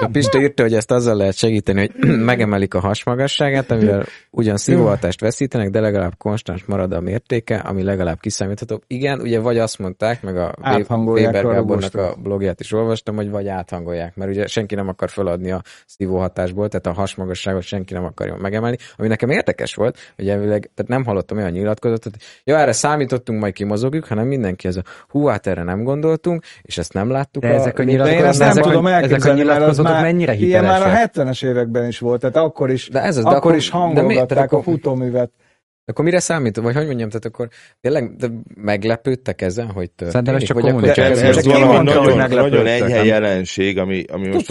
S3: A Pista írta, hogy ezt azzal lehet segíteni, hogy [clears throat] megemelik a hasmagasságát, amivel ugyan szívóhatást veszítenek, de legalább konstans marad a mértéke, ami legalább kiszámítható. Igen, ugye vagy azt mondták, meg a Weber
S2: a
S3: Gábornak a blogját is olvastam, hogy vagy áthangolják, mert ugye senki nem akar feladni a szívóhatásból, tehát a hasmagasságot senki nem akarja megemelni. Ami nekem érdekes volt, hogy elvileg, tehát nem hallottam olyan nyilatkozatot, hogy ja, erre számítottunk, majd kimozogjuk, hanem mindenki ez a hú, hát erre nem gondoltunk, és ezt nem láttuk.
S1: De ezek a
S2: én ezt
S1: nyilatkozatok,
S2: nem
S1: ezek,
S2: tudom
S1: a- ezek a
S2: elképzelni,
S1: nyilatkozatok
S2: már,
S1: mennyire
S2: ilyen már a
S1: hitelesek?
S2: 70-es években is volt, tehát akkor is,
S3: De ez az, de
S2: akkor,
S3: akkor-
S2: is
S3: de mi-
S2: hangolgatták a
S3: akkor-
S2: futóművet.
S3: Akkor mire számít? Vagy hogy mondjam, tehát akkor tényleg de meglepődtek ezen, hogy
S1: Szerintem ez
S3: történik?
S1: csak
S3: Vagy akkor
S1: kommunikáció.
S3: csak
S4: Ez, ez valami nagyon, nagyon enyhe jelenség, ami, ami most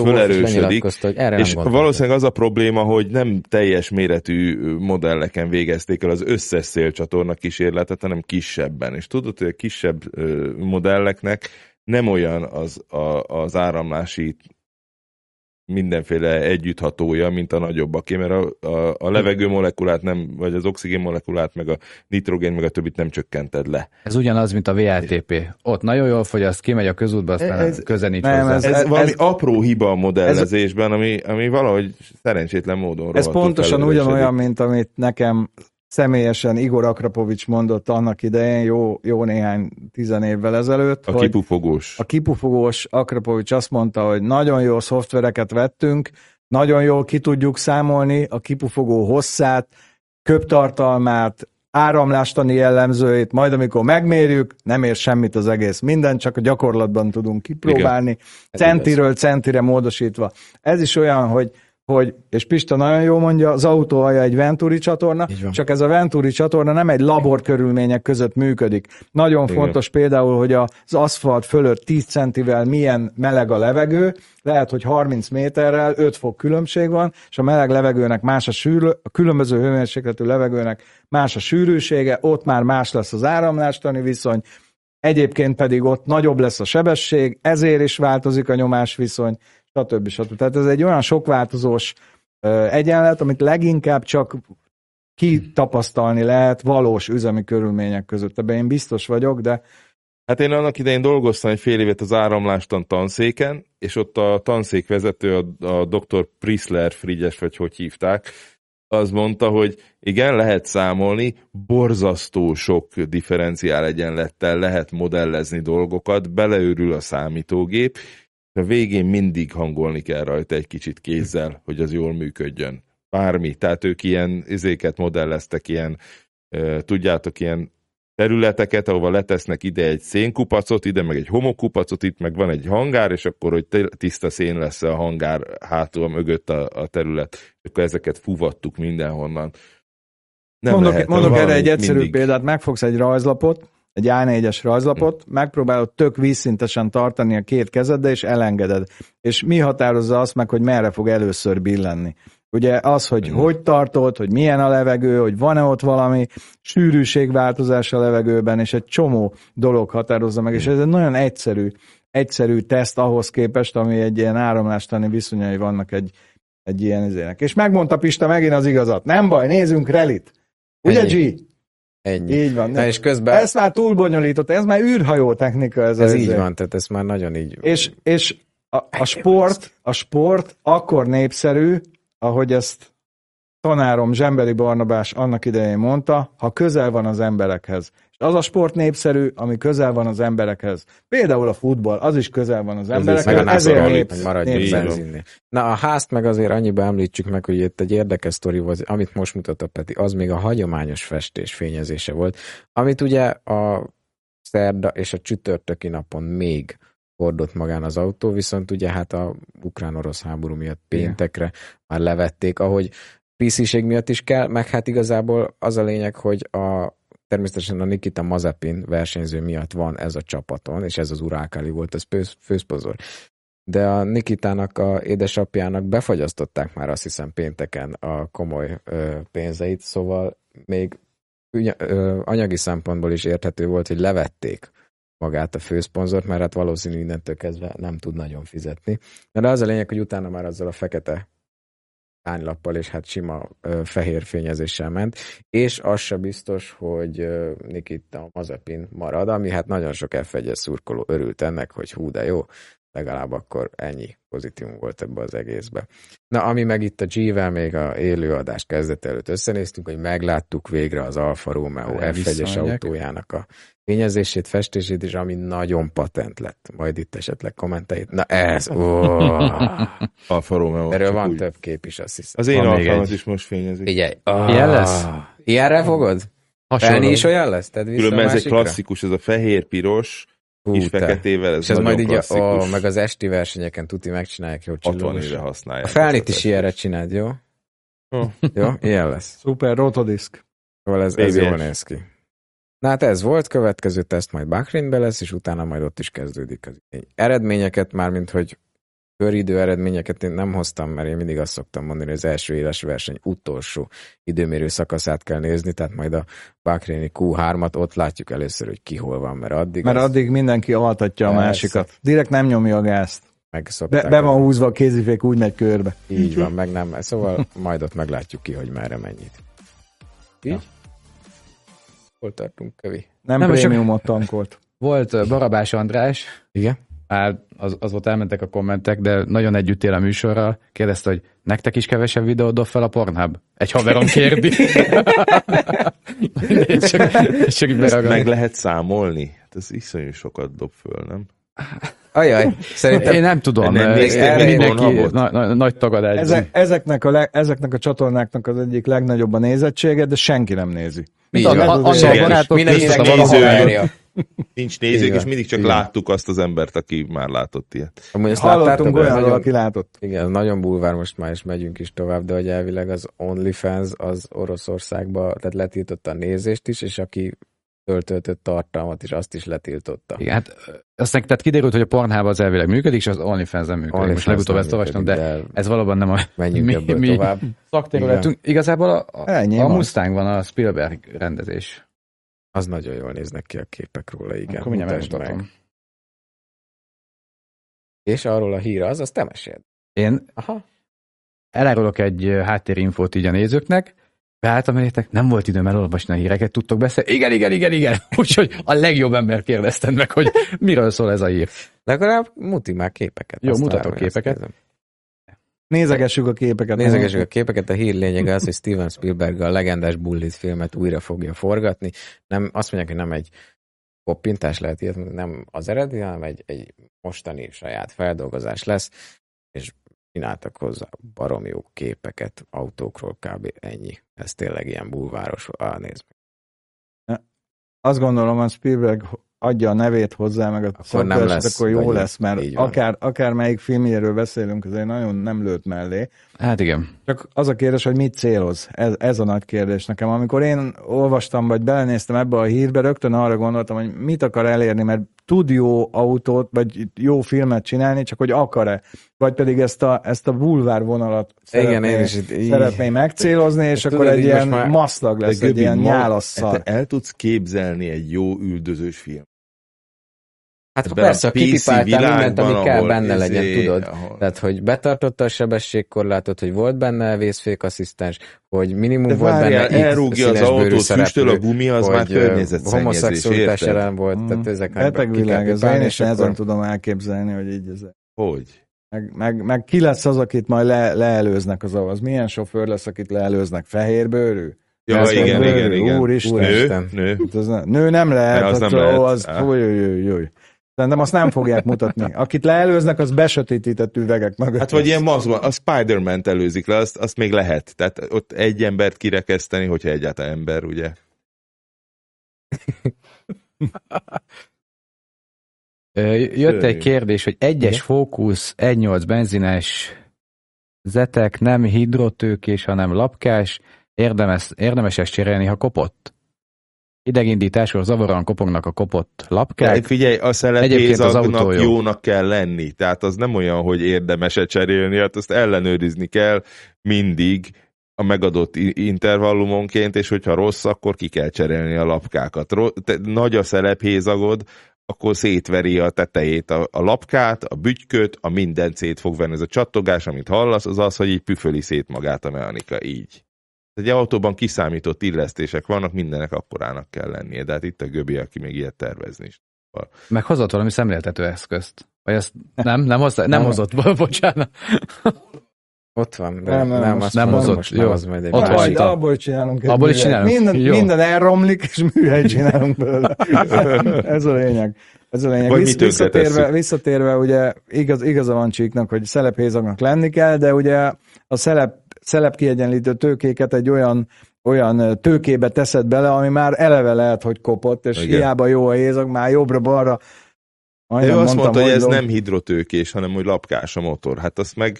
S3: hogy erre
S4: És valószínűleg az a probléma, hogy nem teljes méretű modelleken végezték el az összes szélcsatorna kísérletet, hanem kisebben. És tudod, hogy a kisebb modelleknek nem olyan az, a, az áramlási mindenféle együtthatója, mint a nagyobbaké, mert a, a, a levegő molekulát nem, vagy az oxigén molekulát, meg a nitrogén, meg a többit nem csökkented le.
S1: Ez ugyanaz, mint a VLTP. Ott nagyon jól fogyaszt, kimegy a közútba, aztán
S4: Ez-
S1: nincs
S2: nem,
S1: hozzá.
S2: ez-
S4: Ez, valami
S2: ez-
S4: apró hiba a modellezésben, ami, ami valahogy szerencsétlen módon
S2: Ez pontosan ugyanolyan, mint amit nekem személyesen Igor Akrapovics mondott annak idején, jó, jó néhány tizen évvel ezelőtt,
S4: A
S2: hogy
S4: kipufogós.
S2: a kipufogós Akrapovics azt mondta, hogy nagyon jó szoftvereket vettünk, nagyon jól ki tudjuk számolni a kipufogó hosszát, köptartalmát, áramlástani jellemzőit, majd amikor megmérjük, nem ér semmit az egész. Minden csak a gyakorlatban tudunk kipróbálni,
S3: Ez
S2: centiről centire módosítva. Ez is olyan, hogy hogy, és Pista nagyon jól mondja, az autó alja egy Venturi csatorna, csak ez a Venturi csatorna nem egy labor körülmények között működik. Nagyon
S4: Igen.
S2: fontos például, hogy az aszfalt fölött 10 centivel milyen meleg a levegő, lehet, hogy 30 méterrel 5 fok különbség van, és a meleg levegőnek más a sűrű, a különböző hőmérsékletű levegőnek más a sűrűsége, ott már más lesz az áramlástani viszony, egyébként pedig ott nagyobb lesz a sebesség, ezért is változik a nyomásviszony, stb. stb. Tehát ez egy olyan sokváltozós egyenlet, amit leginkább csak kitapasztalni lehet valós üzemi körülmények között. Ebben én biztos vagyok, de
S4: Hát én annak idején dolgoztam egy fél évet az áramlástan tanszéken, és ott a tanszék vezető, a, a dr. Prisler Frigyes, vagy hogy hívták, az mondta, hogy igen, lehet számolni, borzasztó sok differenciál egyenlettel lehet modellezni dolgokat, beleőrül a számítógép, a végén mindig hangolni kell rajta egy kicsit kézzel, hogy az jól működjön. Bármi. Tehát ők ilyen izéket modelleztek, ilyen, tudjátok, ilyen területeket, ahova letesznek ide egy szénkupacot, ide meg egy homokkupacot, itt meg van egy hangár, és akkor, hogy tiszta szén lesz a hangár hátul mögött a, a terület, és akkor ezeket fuvattuk mindenhonnan. Nem
S2: mondok,
S4: lehet,
S2: mondok erre egy egyszerű
S4: mindig-
S2: példát, megfogsz egy rajzlapot, egy A4-es rajzlapot, megpróbálod tök vízszintesen tartani a két kezeddel, és elengeded. És mi határozza azt meg, hogy merre fog először billenni? Ugye az, hogy
S4: Mhm.
S2: hogy tartod, hogy milyen a levegő, hogy van-e ott valami sűrűségváltozás a levegőben, és egy csomó dolog határozza meg, és ez egy nagyon egyszerű, egyszerű teszt ahhoz képest, ami egy ilyen áramlástani viszonyai vannak egy, egy ilyen izének. És megmondta Pista megint az igazat. Nem baj, nézzünk relit. Ugye. G?
S3: Ennyi.
S2: Így van.
S3: Na és közben
S2: Ez már túl bonyolított, ez már űrhajó technika. Ez,
S3: ez így
S2: izé.
S3: van, tehát ez már nagyon így
S2: És, és a, a, sport, a sport akkor népszerű, ahogy ezt tanárom Zsemberi Barnabás annak idején mondta, ha közel van az emberekhez. Az a sport népszerű, ami közel van az emberekhez. Például a futball, az is közel van az
S3: a
S2: emberekhez, ezért
S3: alig,
S2: nép,
S3: hogy maradjunk
S2: népszerű.
S3: Na a házt meg azért annyiba említsük meg, hogy itt egy érdekes sztori volt, amit most mutatott Peti, az még a hagyományos festés fényezése volt, amit ugye a szerda és a csütörtöki napon még hordott magán az autó, viszont ugye hát a ukrán-orosz háború miatt péntekre már levették, ahogy PC-ség miatt is kell, meg hát igazából az a lényeg, hogy a természetesen a Nikita Mazepin versenyző miatt van ez a csapaton, és ez az Urákáli volt, ez fő, főszpozor. De a Nikitának, a édesapjának befagyasztották már azt hiszem pénteken a komoly ö, pénzeit, szóval még ügy, ö, anyagi szempontból is érthető volt, hogy levették magát a főszponzort, mert hát valószínű innentől kezdve nem tud nagyon fizetni. De az a lényeg, hogy utána már azzal a fekete ánylappal és hát sima ö, fehér fényezéssel ment, és az se biztos, hogy ö, Nikita Mazepin marad, ami hát nagyon sok f szurkoló örült ennek, hogy hú, de jó, legalább akkor ennyi pozitívum volt ebbe az egészbe. Na, ami meg itt a G-vel még a élőadás kezdet előtt összenéztünk, hogy megláttuk végre az Alfa Romeo F1-es
S1: Visszamegyek.
S3: autójának a fényezését, festését is, ami nagyon patent lett. Majd itt esetleg kommenteljét. Na ez, ó, [laughs]
S4: Alfa Romeo.
S3: erről van
S4: úgy.
S3: több kép is, azt hiszem.
S4: Az én alkalmat is most fényezik.
S3: Figyelj.
S1: Ilyen lesz?
S3: Ilyenre fogod? Felni is olyan lesz? Tedd vissza
S4: Különben ez egy klasszikus, ez a fehér-piros,
S3: Hú,
S4: kis
S3: te.
S4: feketével, ez
S3: És ez majd így, a, ó, meg az esti versenyeken tuti megcsinálják, hogy
S4: 60
S3: csillogos.
S4: használják.
S3: A felnit is ilyenre csináld, jó?
S4: Jó.
S3: Jó, ilyen lesz.
S2: Szuper, rotodisk.
S3: Szóval ez, ez jól néz ki. Na hát ez volt, következő teszt majd Bahrainbe lesz, és utána majd ott is kezdődik az. Eredményeket már, mint hogy köridő eredményeket én nem hoztam, mert én mindig azt szoktam mondani, hogy az első éles verseny utolsó időmérő szakaszát kell nézni, tehát majd a Bahraini Q3-at ott látjuk először, hogy ki hol van, mert addig,
S2: Mert
S3: az
S2: addig mindenki altatja a másikat. Direkt nem nyomja a gázt.
S3: megszokták.
S2: Be, be van húzva a kézifék, úgy megy körbe.
S3: Így van, meg nem. Szóval [laughs] majd ott meglátjuk ki, hogy merre mennyit. Így? Hol tartunk, Kövi?
S2: Nem,
S1: Nem,
S2: prémiumot tankolt.
S1: Volt Barabás András,
S3: Igen?
S1: Á, az, az volt elmentek a kommentek, de nagyon együtt él a műsorral. Kérdezte, hogy nektek is kevesebb videót dob fel a Pornhub? Egy haverom kérdi. [laughs] Csak, csak
S4: Ezt meg lehet számolni? Hát ez iszonyú sokat dob föl, nem?
S3: Ajaj, szerintem
S1: Én nem tudom.
S4: Nem
S1: ö,
S4: néztél
S1: mindenki na, na, nagy tagadás.
S2: Ezek, ezeknek, a le, ezeknek a csatornáknak az egyik legnagyobb a nézettsége, de senki nem nézi.
S1: A- annyi a barátok,
S3: mindenkinek
S1: vissza
S4: Nincs nézők,
S3: Igen.
S4: és mindig csak
S3: Igen.
S4: láttuk azt az embert, aki már látott ilyet.
S3: Amúgy ezt láttátok,
S2: Hallottunk
S3: ez
S2: olyanról,
S3: nagyon,
S2: aki látott.
S3: igen, nagyon bulvár most már, és megyünk is tovább, de hogy elvileg az OnlyFans az Oroszországba, tehát letiltotta a nézést is, és aki föltöltött tartalmat is, azt is letiltotta.
S1: Igen, hát aztán tehát kiderült, hogy a Pornhub az elvileg működik, és az OnlyFans nem működik.
S3: OnlyFans
S1: Most legutóbb ezt olvastam,
S3: működik,
S1: de ez valóban nem a
S3: menjünk
S1: mi-
S3: ebből
S1: mi-
S3: tovább.
S1: szakterületünk. Igazából a, a,
S2: Ennyi
S1: a. Mustang van a Spielberg rendezés.
S3: Az nagyon jól néznek ki a képek róla, igen.
S1: Akkor mindjárt
S3: meg. És arról a hír az, azt te meséld.
S1: Én
S3: Aha.
S1: elárulok egy háttérinfót így a nézőknek, beálltam elétek, nem volt időm elolvasni a híreket, tudtok beszélni? Igen, igen, igen, igen. [laughs] Úgyhogy a legjobb ember kérdezted meg, hogy miről szól ez a hír.
S3: Legalább muti már képeket.
S1: Jó, mutatok képeket.
S2: Nézegessük a képeket.
S3: Nézegessük a képeket, a hír lényege az, hogy Steven Spielberg a legendás Bullet filmet újra fogja forgatni. Nem, azt mondják, hogy nem egy koppintás lehet ilyet, nem az eredeti, hanem egy, egy mostani saját feldolgozás lesz, és csináltak hozzá barom jó képeket autókról, kb. ennyi. Ez tényleg ilyen bulváros. Ah, nézd meg.
S2: Azt gondolom, hogy Spielberg adja a nevét hozzá, meg a
S3: nem
S2: szoftveres,
S3: lesz,
S2: akkor jó lesz, mert akár, akár melyik filmjéről beszélünk, azért nagyon nem lőtt mellé.
S1: Hát igen.
S2: Csak az a kérdés, hogy mit céloz? Ez, ez a nagy kérdés nekem. Amikor én olvastam, vagy belenéztem ebbe a hírbe, rögtön arra gondoltam, hogy mit akar elérni, mert tud jó autót, vagy jó filmet csinálni, csak hogy akar-e. Vagy pedig ezt a, ezt a bulvár vonalat
S3: Igen,
S2: szeretné,
S3: én is itt
S2: szeretné megcélozni, és
S3: Tudod,
S2: akkor egy ilyen maszlag lesz, egy ilyen.
S4: Te el tudsz képzelni egy jó üldözős film.
S3: Hát
S4: Ebben
S3: persze, a kipipáltál mindent, ami kell benne legyen,
S4: izé,
S3: tudod.
S4: ahol-
S3: Tehát, hogy betartotta a sebességkorlátot, hogy volt benne vészfékasszisztens, hogy minimum
S4: De
S3: volt
S4: várjál,
S3: benne
S4: elrúgja az autót, füstöl a gumi, az már
S3: hogy, ö,
S4: környezetszennyezés,
S3: homoszexualitás jelen volt,
S2: Mm.
S3: tehát ezek
S2: Beteg világ, ez én is nehezen
S3: akkor-
S2: tudom elképzelni, hogy így ez.
S4: Hogy?
S2: Meg, meg, meg ki lesz az, akit majd le, leelőznek az ahhoz? Milyen sofőr lesz, akit leelőznek? Fehérbőrű?
S4: Ja,
S2: Ez
S4: igen,
S2: bőrű,
S4: igen, igen.
S2: Úristen.
S4: Nő, nő.
S2: Hát nő nem lehet,
S4: az
S2: az,
S4: nem
S2: az,
S4: lehet.
S2: az jöjj, jöjj, jöjj. Szerintem azt nem fogják mutatni. Akit leelőznek, az besötétített üvegek mögött.
S4: Hát vagy ilyen mazban, a Spider-Man-t előzik le, azt, azt még lehet. Tehát ott egy embert kirekeszteni, hogyha egyáltalán ember, ugye? [laughs]
S1: Jött egy kérdés, hogy egyes. Focus 1.8 benzines zetek nem hidrotőkés, hanem lapkás, érdemes, érdemes ezt cserélni, ha kopott? Idegindításról zavaróan kopognak a kopott lapkák.
S4: figyelj, a
S1: jó.
S4: jónak kell lenni. Tehát az nem olyan, hogy érdemes-e cserélni, hát azt ellenőrizni kell mindig a megadott intervallumonként, és hogyha rossz, akkor ki kell cserélni a lapkákat. Nagy a szelephézagod, akkor szétveri a tetejét, a, a lapkát, a bütyköt, a mindent szét fog venni. Ez a csattogás, amit hallasz, az az, hogy így püföli szét magát a mechanika, így. Egy autóban kiszámított illesztések vannak, mindenek akkorának kell lennie, de hát itt a Göbi, aki még ilyet tervezni is.
S1: Meg hozott valami szemléltető eszközt. Vagy ezt nem, nem, hozzá, nem
S3: Nem.
S1: hozott, bocsánat.
S3: Ott van, de
S2: Nem,
S3: nem,
S2: nem, most
S1: nem hozott,
S3: most
S1: jó.
S3: az majd egy
S1: Ott.
S2: Majd abból csinálunk
S1: Abból is csinálunk?
S2: Minden,
S1: Jó.
S2: minden elromlik, és műhely csinálunk belőle. [laughs] Ez a lényeg. Ez a lényeg.
S4: Vagy tönkretesszük.
S2: visszatérve, visszatérve, ugye igaz, igaza van Csíknak, hogy szelephézagnak lenni kell, de ugye a szelep, szelep kiegyenlítő tőkéket egy olyan olyan tőkébe teszed bele, ami már eleve lehet, hogy kopott, és
S4: Igen.
S2: hiába jó a hézag, már jobbra-balra.
S4: Ő azt mondta, hogy ez nem hidrotőkés, hanem hogy lapkás a motor. Hát azt meg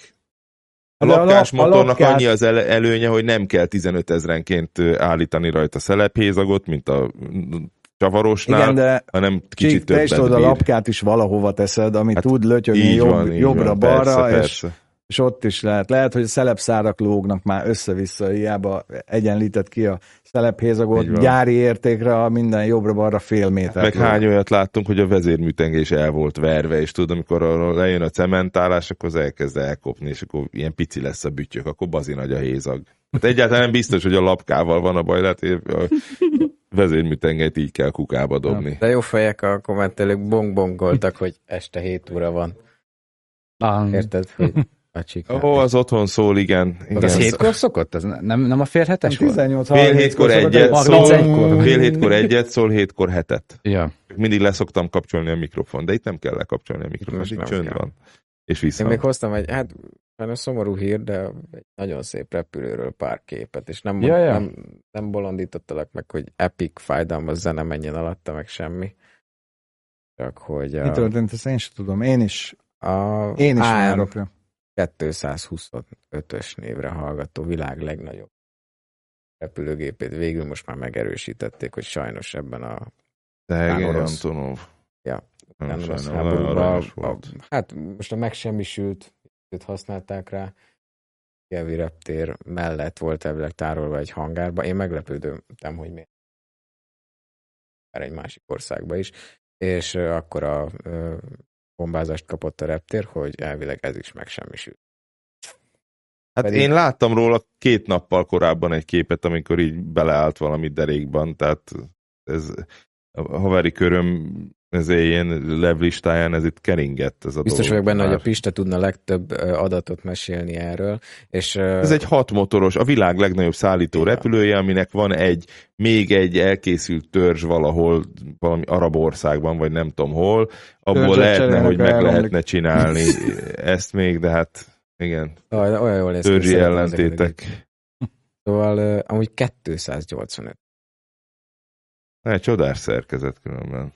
S4: a
S2: De a
S4: lapkás
S2: lap- a
S4: motornak
S2: lapkát-
S4: annyi az előnye, hogy nem kell 15 ezrenként állítani rajta szelephézagot, mint a csavarosnál,
S2: Igen, de
S4: hanem kicsit
S2: Csík, te is
S4: többet
S2: tudod, a lapkát is valahova teszed, ami
S4: Hát
S2: tud lötyögni jobb,
S4: van,
S2: jobbra-balra, és
S4: persze.
S2: És ott is lehet. Lehet, hogy a szelepszárak lógnak már össze-vissza, hiába egyenlített ki a szelephézagot, gyári értékre a minden jobbra-balra fél méter.
S4: Meg hány olyat láttunk, hogy a vezérműtengés el volt verve, és tudod, amikor lejön a cementálás, akkor az elkezd elkopni, és akkor ilyen pici lesz a bütyök, akkor bazi nagy a hézag. Hát egyáltalán nem biztos, hogy a lapkával van a baj, lehet, hogy a vezérműtengelyt így kell kukába dobni.
S3: De jó fejek a kommentelők bongbongoltak, hogy este 7 óra van. Érted, hogy
S4: Ó, az otthon szól, igen.
S1: az
S4: igen.
S1: hétkor szokott? Az nem, nem a fél hetes volt?
S2: 18
S4: Fél hétkor egyet szól, fél hétkor egyet szól, hétkor hetet.
S1: Ja.
S4: Mindig leszoktam kapcsolni a mikrofon, de itt nem kell lekapcsolni a mikrofon, itt csönd
S3: kell.
S4: van. És
S3: Én
S4: vissza.
S3: még hoztam egy, hát sajnos szomorú hír, de egy nagyon szép repülőről pár képet, és nem,
S1: Ja, ja.
S3: nem, nem bolondítottalak meg, hogy epic, fájdalmas zene menjen alatta, meg semmi. Csak hogy
S2: Mi
S3: a,
S2: történt, ezt én sem tudom. Én is,
S3: a
S2: én is rá.
S3: 225-ös névre hallgató világ legnagyobb repülőgépét végül most már megerősítették, hogy sajnos ebben a orosz.
S4: Antonov.
S3: Ja,
S4: Nem
S3: háborúban. A, hát most a megsemmisült őt használták rá. Kelvi reptér mellett volt elvileg tárolva egy hangárba. Én meglepődöm, hogy miért. Már egy másik országba is. És akkor a bombázást kapott a reptér, hogy elvileg ez is megsemmisült.
S4: Hát
S3: Pedig-
S4: én láttam róla két nappal korábban egy képet, amikor így beleállt valami derékban, tehát ez a haveri köröm ez ilyen levlistáján ez itt keringett ez a
S3: Biztos
S4: dolog
S3: vagyok benne, hogy
S4: már.
S3: a Pista tudna legtöbb adatot mesélni erről. És,
S4: Ez egy hat motoros, a világ legnagyobb szállító
S3: Igen.
S4: repülője, aminek van egy, még egy elkészült törzs valahol, valami arab országban, vagy nem tudom hol, abból
S2: Törzset
S4: lehetne, hogy meg
S2: elromlik.
S4: lehetne csinálni [laughs] ezt még, de hát igen,
S3: olyan olyan jól néz
S4: törzsi ellentétek.
S3: Szóval amúgy 285.
S4: Egy csodás szerkezet különben.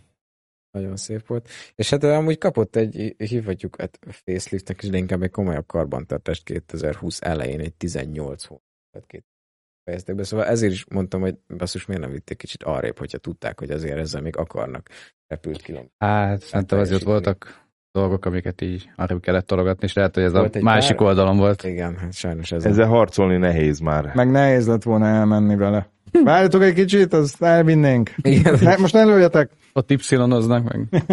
S3: Nagyon szép volt. És hát amúgy kapott egy, hívhatjuk hát faceliftnek is, de inkább egy komolyabb karbantartást 2020 elején, egy 18 hónap. Tehát két fejezték be. Szóval ezért is mondtam, hogy basszus, miért nem vitték kicsit arrébb, hogyha tudták, hogy azért ezzel még akarnak repült kilom.
S1: Hát, szerintem azért voltak dolgok, amiket így arra kellett tologatni, és lehet, hogy ez
S3: Volt
S1: a másik
S3: pár-
S1: oldalon volt.
S3: Igen, hát sajnos ez
S4: Ezzel harcolni nehéz már.
S2: Meg nehéz lett volna elmenni vele. Várjatok egy kicsit, azt elvinnénk.
S3: Igen.
S2: Ne, most ne lőjetek!
S1: Ott y meg. [laughs]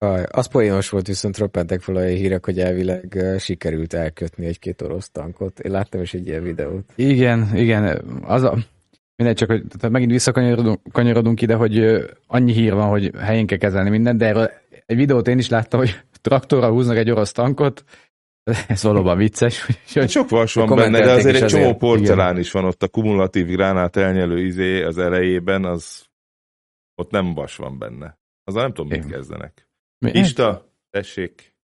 S3: Aj, Az poénos volt, viszont roppentek fel olyan hírek, hogy elvileg sikerült elkötni egy-két orosz tankot. Én láttam is egy ilyen videót.
S1: Igen, igen, az a... Mindegy, csak hogy tehát megint visszakanyarodunk kanyarodunk ide, hogy annyi hír van, hogy helyén kell kezelni mindent, de erről egy videót én is láttam, hogy traktorral húznak egy orosz tankot, [laughs] ez valóban vicces. [laughs] Úgyhogy
S4: Sok vas van benne, de azért egy csomó
S3: azért.
S4: porcelán is van ott, a kumulatív gránát elnyelő izé az elejében, az ott nem vas van benne. Azzal nem tudom, mit
S1: Igen.
S4: kezdenek.
S1: mi-
S4: Ista, tessék.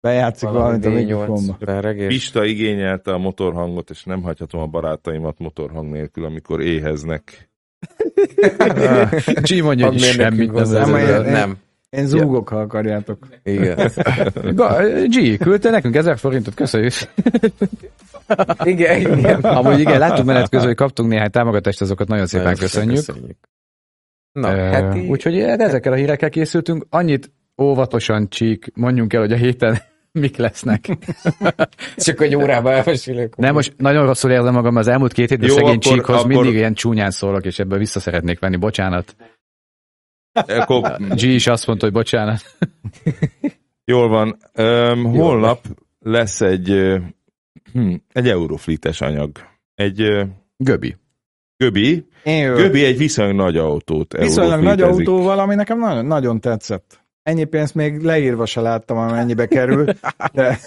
S2: Bejátszik valamit a mikrofonba.
S4: Pista igényelte a motorhangot, és nem hagyhatom a barátaimat motorhang nélkül, amikor éheznek. [laughs]
S1: Csi mondja, hogy semmit nem, Nem,
S2: én- zúgok, ha akarjátok.
S3: Igen. [laughs]
S1: G, küldte nekünk 1000 forintot, köszönjük. [laughs]
S3: igen, igen.
S1: Amúgy igen, láttuk menet közben, hogy kaptunk néhány támogatást, azokat nagyon szépen
S3: Nagyon
S1: köszönjük.
S3: köszönjük. Na,
S1: Ö,
S3: hát
S1: Úgyhogy hát ezekkel a hírekkel készültünk. Annyit óvatosan csík, mondjunk el, hogy a héten [laughs] mik lesznek.
S3: csak egy órában elmesélek.
S1: Nem, most nagyon rosszul érzem magam, az elmúlt két hétben szegény
S4: akkor-
S1: csíkhoz
S4: akkor-
S1: mindig ilyen csúnyán szólok, és ebből vissza szeretnék venni, bocsánat.
S4: Akkor [laughs]
S1: G is azt mondta, hogy bocsánat. [laughs]
S4: Jól van. Öm, holnap lesz egy, hm, egy euroflites anyag. Egy,
S1: Göbi.
S4: Göbi.
S2: Én.
S4: Göbi egy viszonylag nagy autót.
S2: Viszonylag nagy autóval, ami nekem nagyon, nagyon tetszett. Ennyi pénzt még leírva se láttam, amennyibe kerül, de,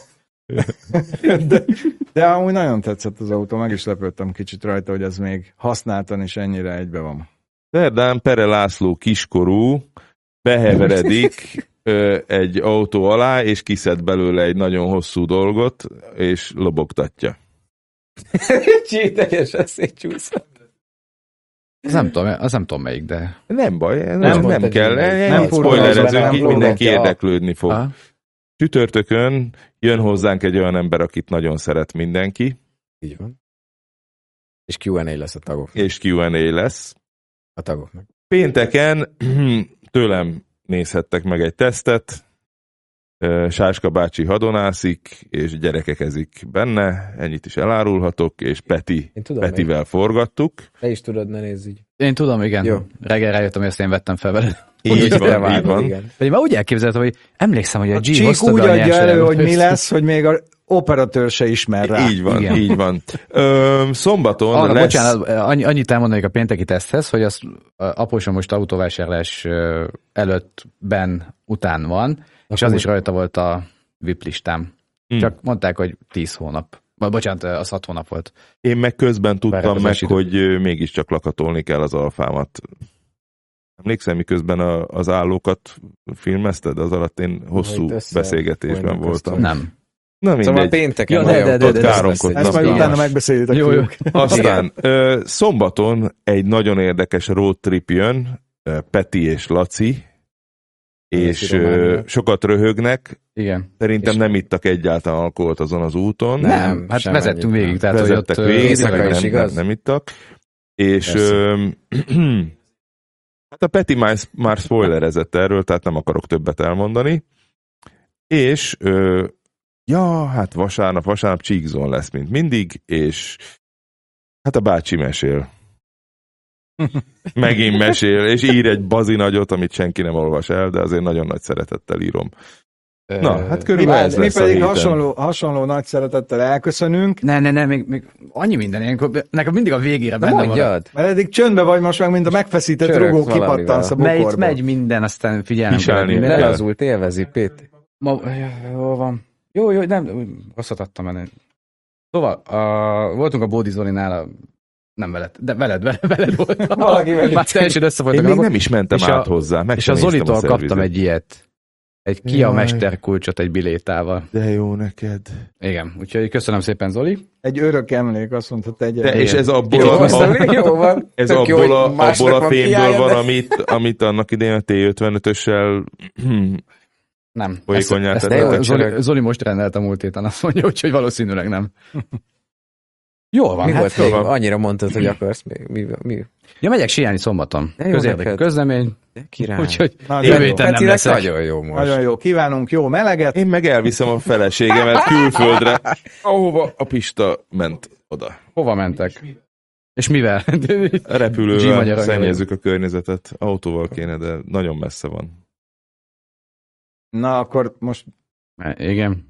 S2: [laughs] de, de amúgy nagyon tetszett az autó, meg is lepődtem kicsit rajta, hogy ez még használtan is ennyire egybe van.
S4: Szerdán Pere László kiskorú beheveredik [laughs] ö, egy autó alá, és kiszed belőle egy nagyon hosszú dolgot, és lobogtatja. [laughs]
S3: Teljesen szétcsúszott.
S1: Az nem tudom, az nem tudom melyik, de...
S4: Nem baj, nem,
S3: Nem
S4: nem,
S3: egy
S4: kell,
S3: ilyen-
S4: nem, spoilerezünk, így mindenki érdeklődni fog.
S1: Aha.
S4: Csütörtökön jön hozzánk egy olyan ember, akit nagyon szeret mindenki,
S3: Így van. És Q&A lesz a tagok.
S4: és Q&A lesz.
S3: A tagoknak.
S4: Pénteken [clears throat] tőlem nézhettek meg egy tesztet, Sáska bácsi hadonászik, és gyerekekezik benne, ennyit is elárulhatok, és Peti,
S3: Én tudom,
S4: Petivel forgattuk.
S3: Te is tudod, ne nézz így.
S1: Én tudom, igen.
S3: Jó.
S1: Reggel rájöttem, hogy ezt én vettem fel vele.
S4: Így van, így
S3: vágod,
S4: van.
S3: Igen.
S1: Pedig már úgy elképzeltem, hogy emlékszem, hogy a,
S2: A
S1: G
S2: Csík úgy adja elő, hogy mi lesz, hogy még a operatőr se ismer rá.
S4: Így van,
S1: Igen.
S4: így van. Ö, szombaton
S1: Arra,
S4: lesz...
S1: bocsánat, annyi, annyit elmondanék a pénteki teszthez, hogy az a apósom most autóvásárlás ö, előttben után van, és az is rajta volt a VIP listám.
S4: Hm.
S1: Csak mondták, hogy 10 hónap. Vagy bocsánat, az 6 hónap volt.
S4: Én meg közben tudtam meg,
S1: idő.
S4: hogy mégiscsak lakatolni kell az alfámat. Emlékszem, miközben a, az állókat filmezted, az alatt én hosszú beszélgetésben voltam.
S1: Nem.
S4: Na
S3: Szóval
S4: mindegy.
S3: pénteken
S1: Ja, de- de- de- de-.
S2: Ezt majd utána megbeszéljétek.
S1: Jó, jó.
S4: Aztán ö, szombaton egy nagyon érdekes road trip jön, Peti és Laci, és ö, sokat röhögnek.
S1: Igen.
S4: Szerintem
S3: És-
S4: nem ittak egyáltalán alkoholt azon az úton.
S3: Nem,
S1: Nem, hát vezettünk végig, tehát hogy
S4: Vezettek
S1: ott...
S4: végig,
S3: éjszaka is
S4: nem,
S3: igaz?
S4: nem, nem ittak. És ö, hát a Peti már, már spoilerezett erről, tehát nem akarok többet elmondani. És ö, ja, hát vasárnap, vasárnap Csíkzon lesz, mint mindig, és hát a bácsi mesél. [laughs] Megint mesél, és ír egy bazi nagyot, amit senki nem olvas el, de azért nagyon nagy szeretettel írom. Na, hát
S2: Mi,
S4: körülbelül ez
S2: mi
S4: lesz a
S2: pedig
S4: héten.
S2: hasonló, hasonló nagy szeretettel elköszönünk,
S1: Ne, ne, ne, még, még annyi minden, ilyenkor, nekem mindig a végére
S3: De
S1: benne van.
S3: mondjad.
S2: mert eddig csöndbe vagy most meg, mint a megfeszített rugó kipattansz a
S1: Megy,
S2: bokorba.
S1: megy minden, aztán kell.
S3: Ne lazult, élvezi, Péti.
S1: Ma, jó van. Jó, jó, nem, rosszat adtam ennek. Szóval, a, voltunk a Bódi Zolinál, a, nem veled, de veled, veled, veled voltam. [laughs]
S3: Valakivel
S1: Már teljesen össze
S4: Én még
S1: a
S4: nem is mentem
S1: és a-
S4: át hozzá. Meg
S1: és a Zolitól
S4: szervizet.
S1: kaptam egy ilyet. Egy Kia
S4: Jaj.
S1: mesterkulcsot egy bilétával.
S4: De jó neked.
S1: Igen, úgyhogy köszönöm szépen, Zoli.
S2: Egy örök emlék, azt mondta, tegye.
S4: De, és ez abból,
S3: Jó,
S4: a, a,
S3: jó van.
S4: ez
S3: Tök jó,
S4: abból, a, abból a fémből van, amit, amit annak idején a T55-össel
S1: Nem.
S4: Folyékonyá
S1: Ezt- ezt-
S4: tettetek.
S1: Zoli, Zoli most rendelte múlt héten, azt mondja, úgyhogy valószínűleg nem. [laughs] Jól van,
S3: Mi
S1: hát
S3: volt még?
S4: van.
S3: Annyira mondtad, hogy akarsz még. Mi, mi?
S1: Ja, megyek síelni szombaton. Közérdekű közlemény,
S3: De király.
S1: úgyhogy
S2: Nagyon
S1: jövő
S2: jó.
S1: héten nem leszek.
S3: nagyon jó most.
S2: Nagyon jó. Kívánunk jó meleget.
S4: Én meg elviszem a feleségemet [laughs] külföldre, ahova a Pista ment oda.
S1: Hova mentek? És mivel?
S4: Repülővel szennyezzük a környezetet. Autóval kéne, de nagyon messze van.
S2: Na, akkor most
S1: Igen.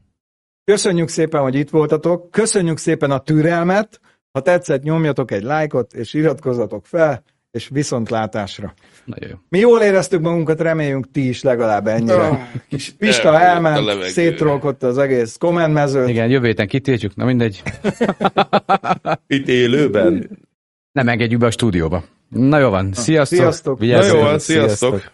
S2: köszönjük szépen, hogy itt voltatok. Köszönjük szépen a türelmet. Ha tetszett, nyomjatok egy lájkot, és iratkozzatok fel, és viszontlátásra.
S1: Nagyon jó.
S2: Mi jól éreztük magunkat, reméljünk ti is legalább ennyire. Pista
S4: elfogyott a
S2: elment, szétrolkodta az egész kommentmezőt.
S1: Igen, jövő héten kitiltjuk, na mindegy. [laughs]
S4: Itt élőben?
S1: Nem engedjük be a stúdióba. Na jó van, sziasztok!
S2: Sziasztok.
S4: Na jó van,
S3: Sziasztok.
S4: sziasztok!